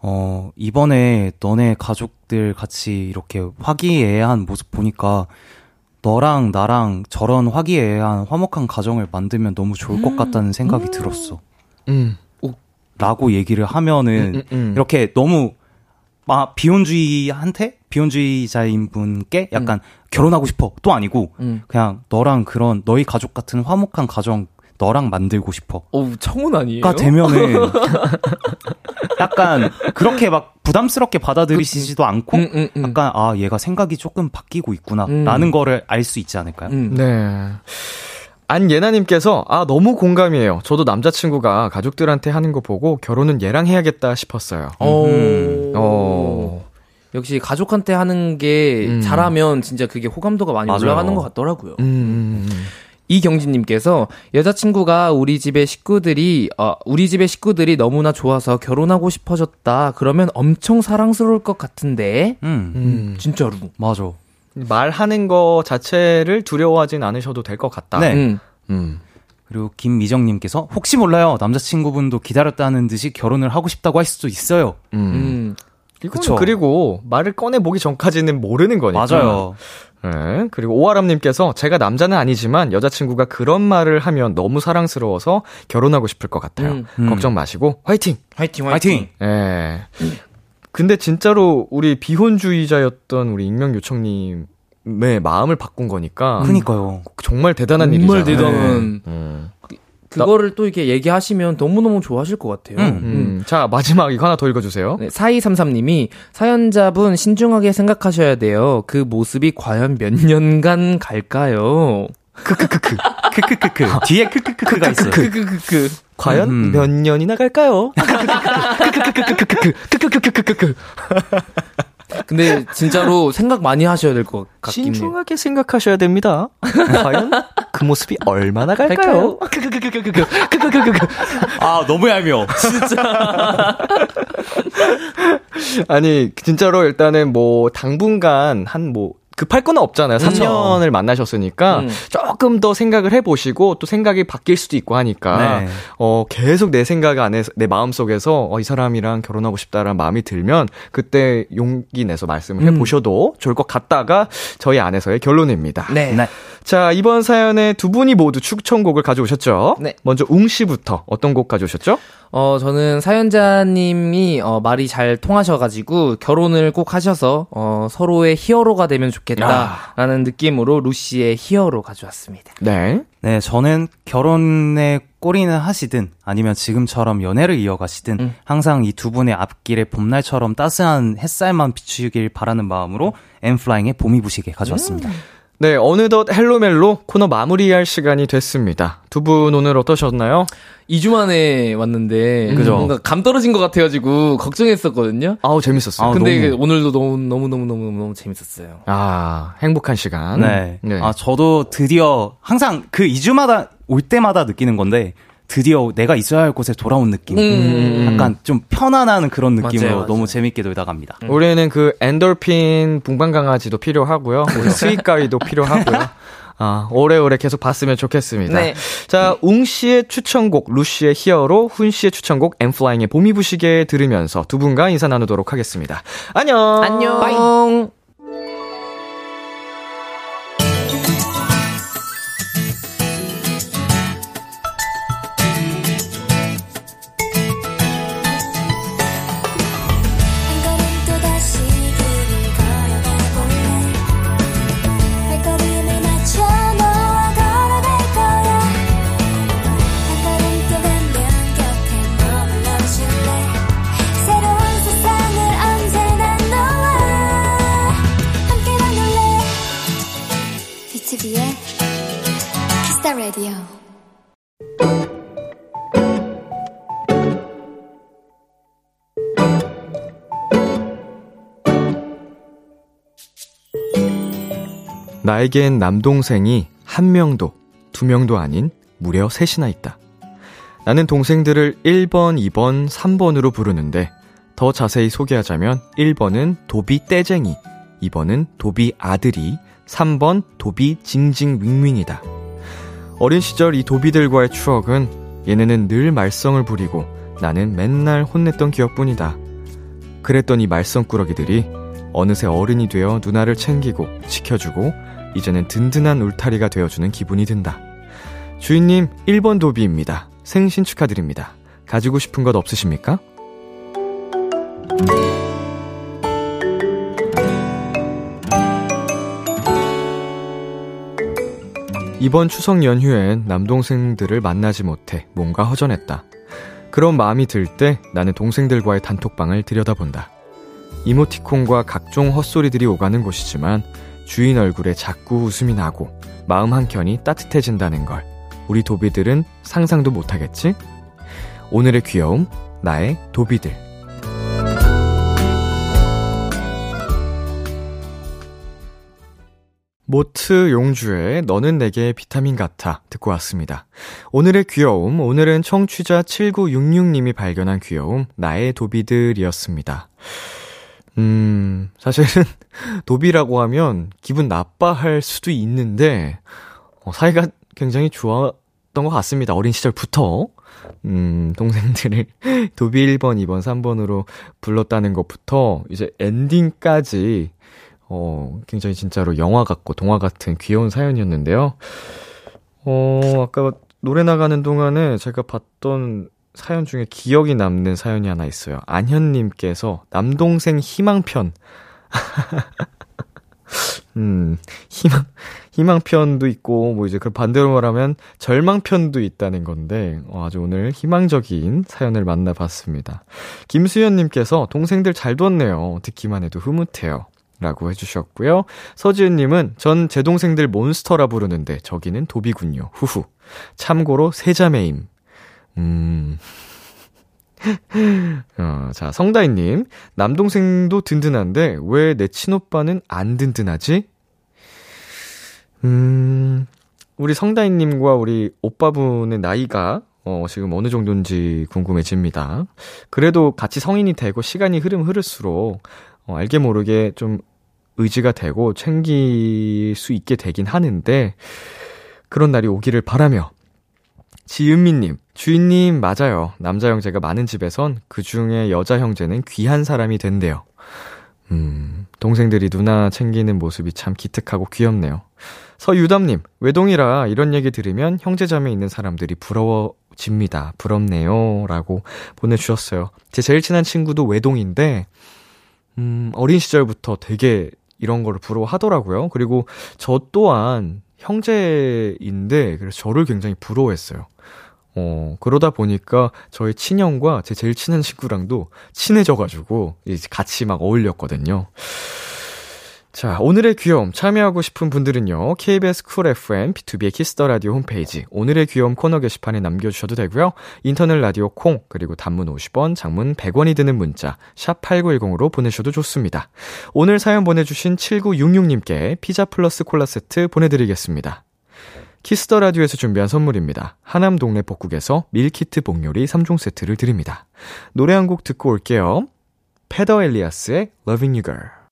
어, 이번에 너네 가족들 같이 이렇게 화기애애한 모습 보니까 너랑 나랑 저런 화기애애한 화목한 가정을 만들면 너무 좋을 것 같다는 생각이 들었어. 음. 라고 얘기를 하면은 음, 음. 이렇게 너무 막 비혼주의한테 비혼주의자인 분께 약간 결혼하고 싶어 또 아니고 음. 그냥 너랑 그런 너희 가족 같은 화목한 가정 너랑 만들고 싶어. 어우, 청혼 아니에요? 가 되면은 약간 그렇게 막 부담스럽게 받아들이시지도 않고 음, 음, 음. 약간 아 얘가 생각이 조금 바뀌고 있구나라는 음. 거를 알 수 있지 않을까요? 음. 네. 안예나님께서, 아, 너무 공감이에요. 저도 남자친구가 가족들한테 하는 거 보고 결혼은 얘랑 해야겠다 싶었어요. 어. 어. 역시 가족한테 하는 게 음. 잘하면 진짜 그게 호감도가 많이 맞아요. 올라가는 것 같더라고요. 음, 음, 음. 이경진님께서 여자친구가 우리 집의 식구들이 어, 우리 집의 식구들이 너무나 좋아서 결혼하고 싶어졌다. 그러면 엄청 사랑스러울 것 같은데 음, 음. 진짜로. 맞아. 말하는 거 자체를 두려워하진 않으셔도 될 것 같다. 네. 음. 음. 그리고 김미정님께서 혹시 몰라요 남자친구분도 기다렸다는 듯이 결혼을 하고 싶다고 할 수도 있어요. 음. 음. 이건 그 그리고 말을 꺼내 보기 전까지는 모르는 거니까. 맞아요. 네. 그리고 오아람님께서 제가 남자는 아니지만 여자친구가 그런 말을 하면 너무 사랑스러워서 결혼하고 싶을 것 같아요. 음, 음. 걱정 마시고 화이팅! 화이팅! 화이팅! 예. 네. 근데 진짜로 우리 비혼주의자였던 우리 익명 요청님 의 마음을 바꾼 거니까. 음. 그니까요. 정말 대단한 정말 일이잖아요. 대단한. 네. 네. 그, 그거를 또 이렇게 얘기하시면 너무너무 좋아하실 것 같아요. 음, 음. 음. 자, 마지막 이거 하나 더 읽어주세요. 네, 4233님이 사연자분 신중하게 생각하셔야 돼요. 그 모습이 과연 몇 년간 갈까요? 크크크크. 크크크크. 뒤에 크크크크가 있어요. 크크크크. 과연 음. 몇 년이나 갈까요? 근데 진짜로 생각 많이 하셔야 될 것 같긴 해요. 신중하게 생각하셔야 됩니다. 과연 그 모습이 얼마나 갈까요? 아 너무 얄미워. 진짜. 아니 진짜로 일단은 뭐 당분간 한 뭐 급할 건 없잖아요. 3년을 만나셨으니까 음. 조금 더 생각을 해보시고 또 생각이 바뀔 수도 있고 하니까 네. 어 계속 내 생각 안에서 내 마음 속에서 어, 이 사람이랑 결혼하고 싶다라는 마음이 들면 그때 용기 내서 말씀을 해보셔도 좋을 것 같다가 저희 안에서의 결론입니다. 네. 네. 자 이번 사연에 두 분이 모두 추천곡을 가져오셨죠? 네. 먼저 웅 씨부터 어떤 곡 가져오셨죠? 어, 저는 사연자님이, 어, 말이 잘 통하셔가지고, 결혼을 꼭 하셔서, 어, 서로의 히어로가 되면 좋겠다라는 느낌으로 루시의 히어로 가져왔습니다. 네. 네, 저는 결혼에 꼬리는 하시든 아니면 지금처럼 연애를 이어가시든 음. 항상 이 두 분의 앞길에 봄날처럼 따스한 햇살만 비추길 바라는 마음으로 엠플라잉의 봄이 부시게 가져왔습니다. 네, 어느덧 헬로멜로 코너 마무리할 시간이 됐습니다. 두 분 오늘 어떠셨나요? 2주 만에 왔는데, 그죠. 뭔가 감 떨어진 것 같아가지고, 걱정했었거든요. 아우, 재밌었어요. 아우, 근데 너무. 오늘도 너무, 너무, 너무, 너무, 너무 재밌었어요. 아, 행복한 시간. 네. 네. 아, 저도 드디어 항상 그 2주마다 올 때마다 느끼는 건데 드디어 내가 있어야 할 곳에 돌아온 느낌. 음. 약간 좀 편안한 그런 느낌으로 맞아요, 맞아요. 너무 재밌게 놀다 갑니다. 우리는 그 엔돌핀 붕방강아지도 필요하고요. 우리 스윗가이도 필요하고요. 아, 오래오래 계속 봤으면 좋겠습니다. 네. 자, 웅 씨의 추천곡, 루시의 히어로, 훈 씨의 추천곡, 엠플라잉의 봄이 부시게 들으면서 두 분과 인사 나누도록 하겠습니다. 안녕! 안녕! 바이. 나에겐 남동생이 한 명도, 두 명도 아닌 무려 셋이나 있다. 나는 동생들을 1번, 2번, 3번으로 부르는데 더 자세히 소개하자면 1번은 도비 떼쟁이, 2번은 도비 아들이, 3번 도비 징징 윙윙이다. 어린 시절 이 도비들과의 추억은 얘네는 늘 말썽을 부리고 나는 맨날 혼냈던 기억뿐이다. 그랬던 이 말썽꾸러기들이 어느새 어른이 되어 누나를 챙기고 지켜주고 이제는 든든한 울타리가 되어주는 기분이 든다. 주인님 1번 도비입니다. 생신 축하드립니다. 가지고 싶은 것 없으십니까? 이번 추석 연휴엔 남동생들을 만나지 못해 뭔가 허전했다. 그런 마음이 들 때 나는 동생들과의 단톡방을 들여다본다. 이모티콘과 각종 헛소리들이 오가는 곳이지만 주인 얼굴에 자꾸 웃음이 나고 마음 한켠이 따뜻해진다는 걸 우리 도비들은 상상도 못하겠지? 오늘의 귀여움, 나의 도비들. 모트 용주의 너는 내게 비타민 같아 듣고 왔습니다. 오늘의 귀여움, 오늘은 청취자 7966님이 발견한 귀여움, 나의 도비들이었습니다. 음, 사실은 도비라고 하면 기분 나빠할 수도 있는데, 어, 사이가 굉장히 좋았던 것 같습니다. 어린 시절부터. 음, 동생들을 도비 1번, 2번, 3번으로 불렀다는 것부터 이제 엔딩까지 어, 굉장히 진짜로 영화 같고 동화 같은 귀여운 사연이었는데요. 어, 아까 노래 나가는 동안에 제가 봤던 사연 중에 기억이 남는 사연이 하나 있어요. 안현님께서 남동생 희망편. 음, 희망, 희망편도 있고, 뭐 이제 그 반대로 말하면 절망편도 있다는 건데, 어, 아주 오늘 희망적인 사연을 만나봤습니다. 김수현님께서 동생들 잘 뒀네요. 듣기만 해도 흐뭇해요. 라고 해주셨고요. 서지은님은 전 제 동생들 몬스터라 부르는데 저기는 도비군요. 후후. 참고로 세자매임. 음. 어, 자, 성다희님. 남동생도 든든한데 왜 내 친오빠는 안 든든하지? 음, 우리 성다희님과 우리 오빠분의 나이가 어, 지금 어느 정도인지 궁금해집니다. 그래도 같이 성인이 되고 시간이 흐름 흐를수록 어, 알게 모르게 좀 의지가 되고 챙길 수 있게 되긴 하는데 그런 날이 오기를 바라며 지은미님, 주인님, 맞아요. 남자 형제가 많은 집에선 그 중에 여자 형제는 귀한 사람이 된대요. 음, 동생들이 누나 챙기는 모습이 참 기특하고 귀엽네요. 서유담님, 외동이라 이런 얘기 들으면 형제자매 있는 사람들이 부러워집니다. 부럽네요. 라고 보내주셨어요. 제 제일 친한 친구도 외동인데, 음, 어린 시절부터 되게 이런 거를 부러워하더라고요. 그리고 저 또한 형제인데, 그래서 저를 굉장히 부러워했어요. 어, 그러다 보니까 저희 친형과 제 제일 친한 친구랑도 친해져가지고, 이제 같이 막 어울렸거든요. 자, 오늘의 귀여움 참여하고 싶은 분들은요. KBS 쿨 FM 비투비의 키스 더 라디오 홈페이지 오늘의 귀여움 코너 게시판에 남겨 주셔도 되고요. 인터넷 라디오 콩 그리고 단문 50원, 장문 100원이 드는 문자 샵 8910으로 보내셔도 좋습니다. 오늘 사연 보내 주신 7966님께 피자 플러스 콜라 세트 보내 드리겠습니다. 키스 더 라디오에서 준비한 선물입니다. 하남 동네 복국에서 밀키트 복요리 3종 세트를 드립니다. 노래 한 곡 듣고 올게요. 페더 엘리아스의 Loving You Girl.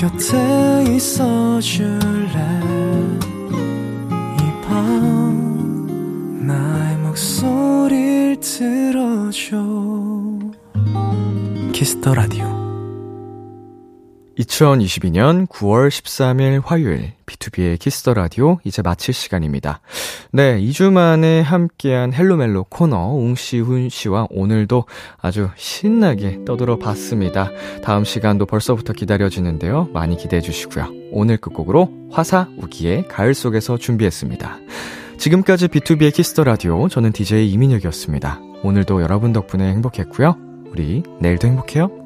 곁에 있어 줄래? 이 밤 나의 목소리를 들어줘. Kiss the Radio 2022년 9월 13일 화요일 B2B의 키스터 라디오 이제 마칠 시간입니다. 네, 2주 만에 함께한 Hello Mellow 코너 웅씨 훈씨와 오늘도 아주 신나게 떠들어 봤습니다. 다음 시간도 벌써부터 기다려지는데요. 많이 기대해 주시고요. 오늘 끝곡으로 화사 우기의 가을 속에서 준비했습니다. 지금까지 B2B의 키스터 라디오 저는 DJ 이민혁이었습니다. 오늘도 여러분 덕분에 행복했고요. 우리 내일도 행복해요.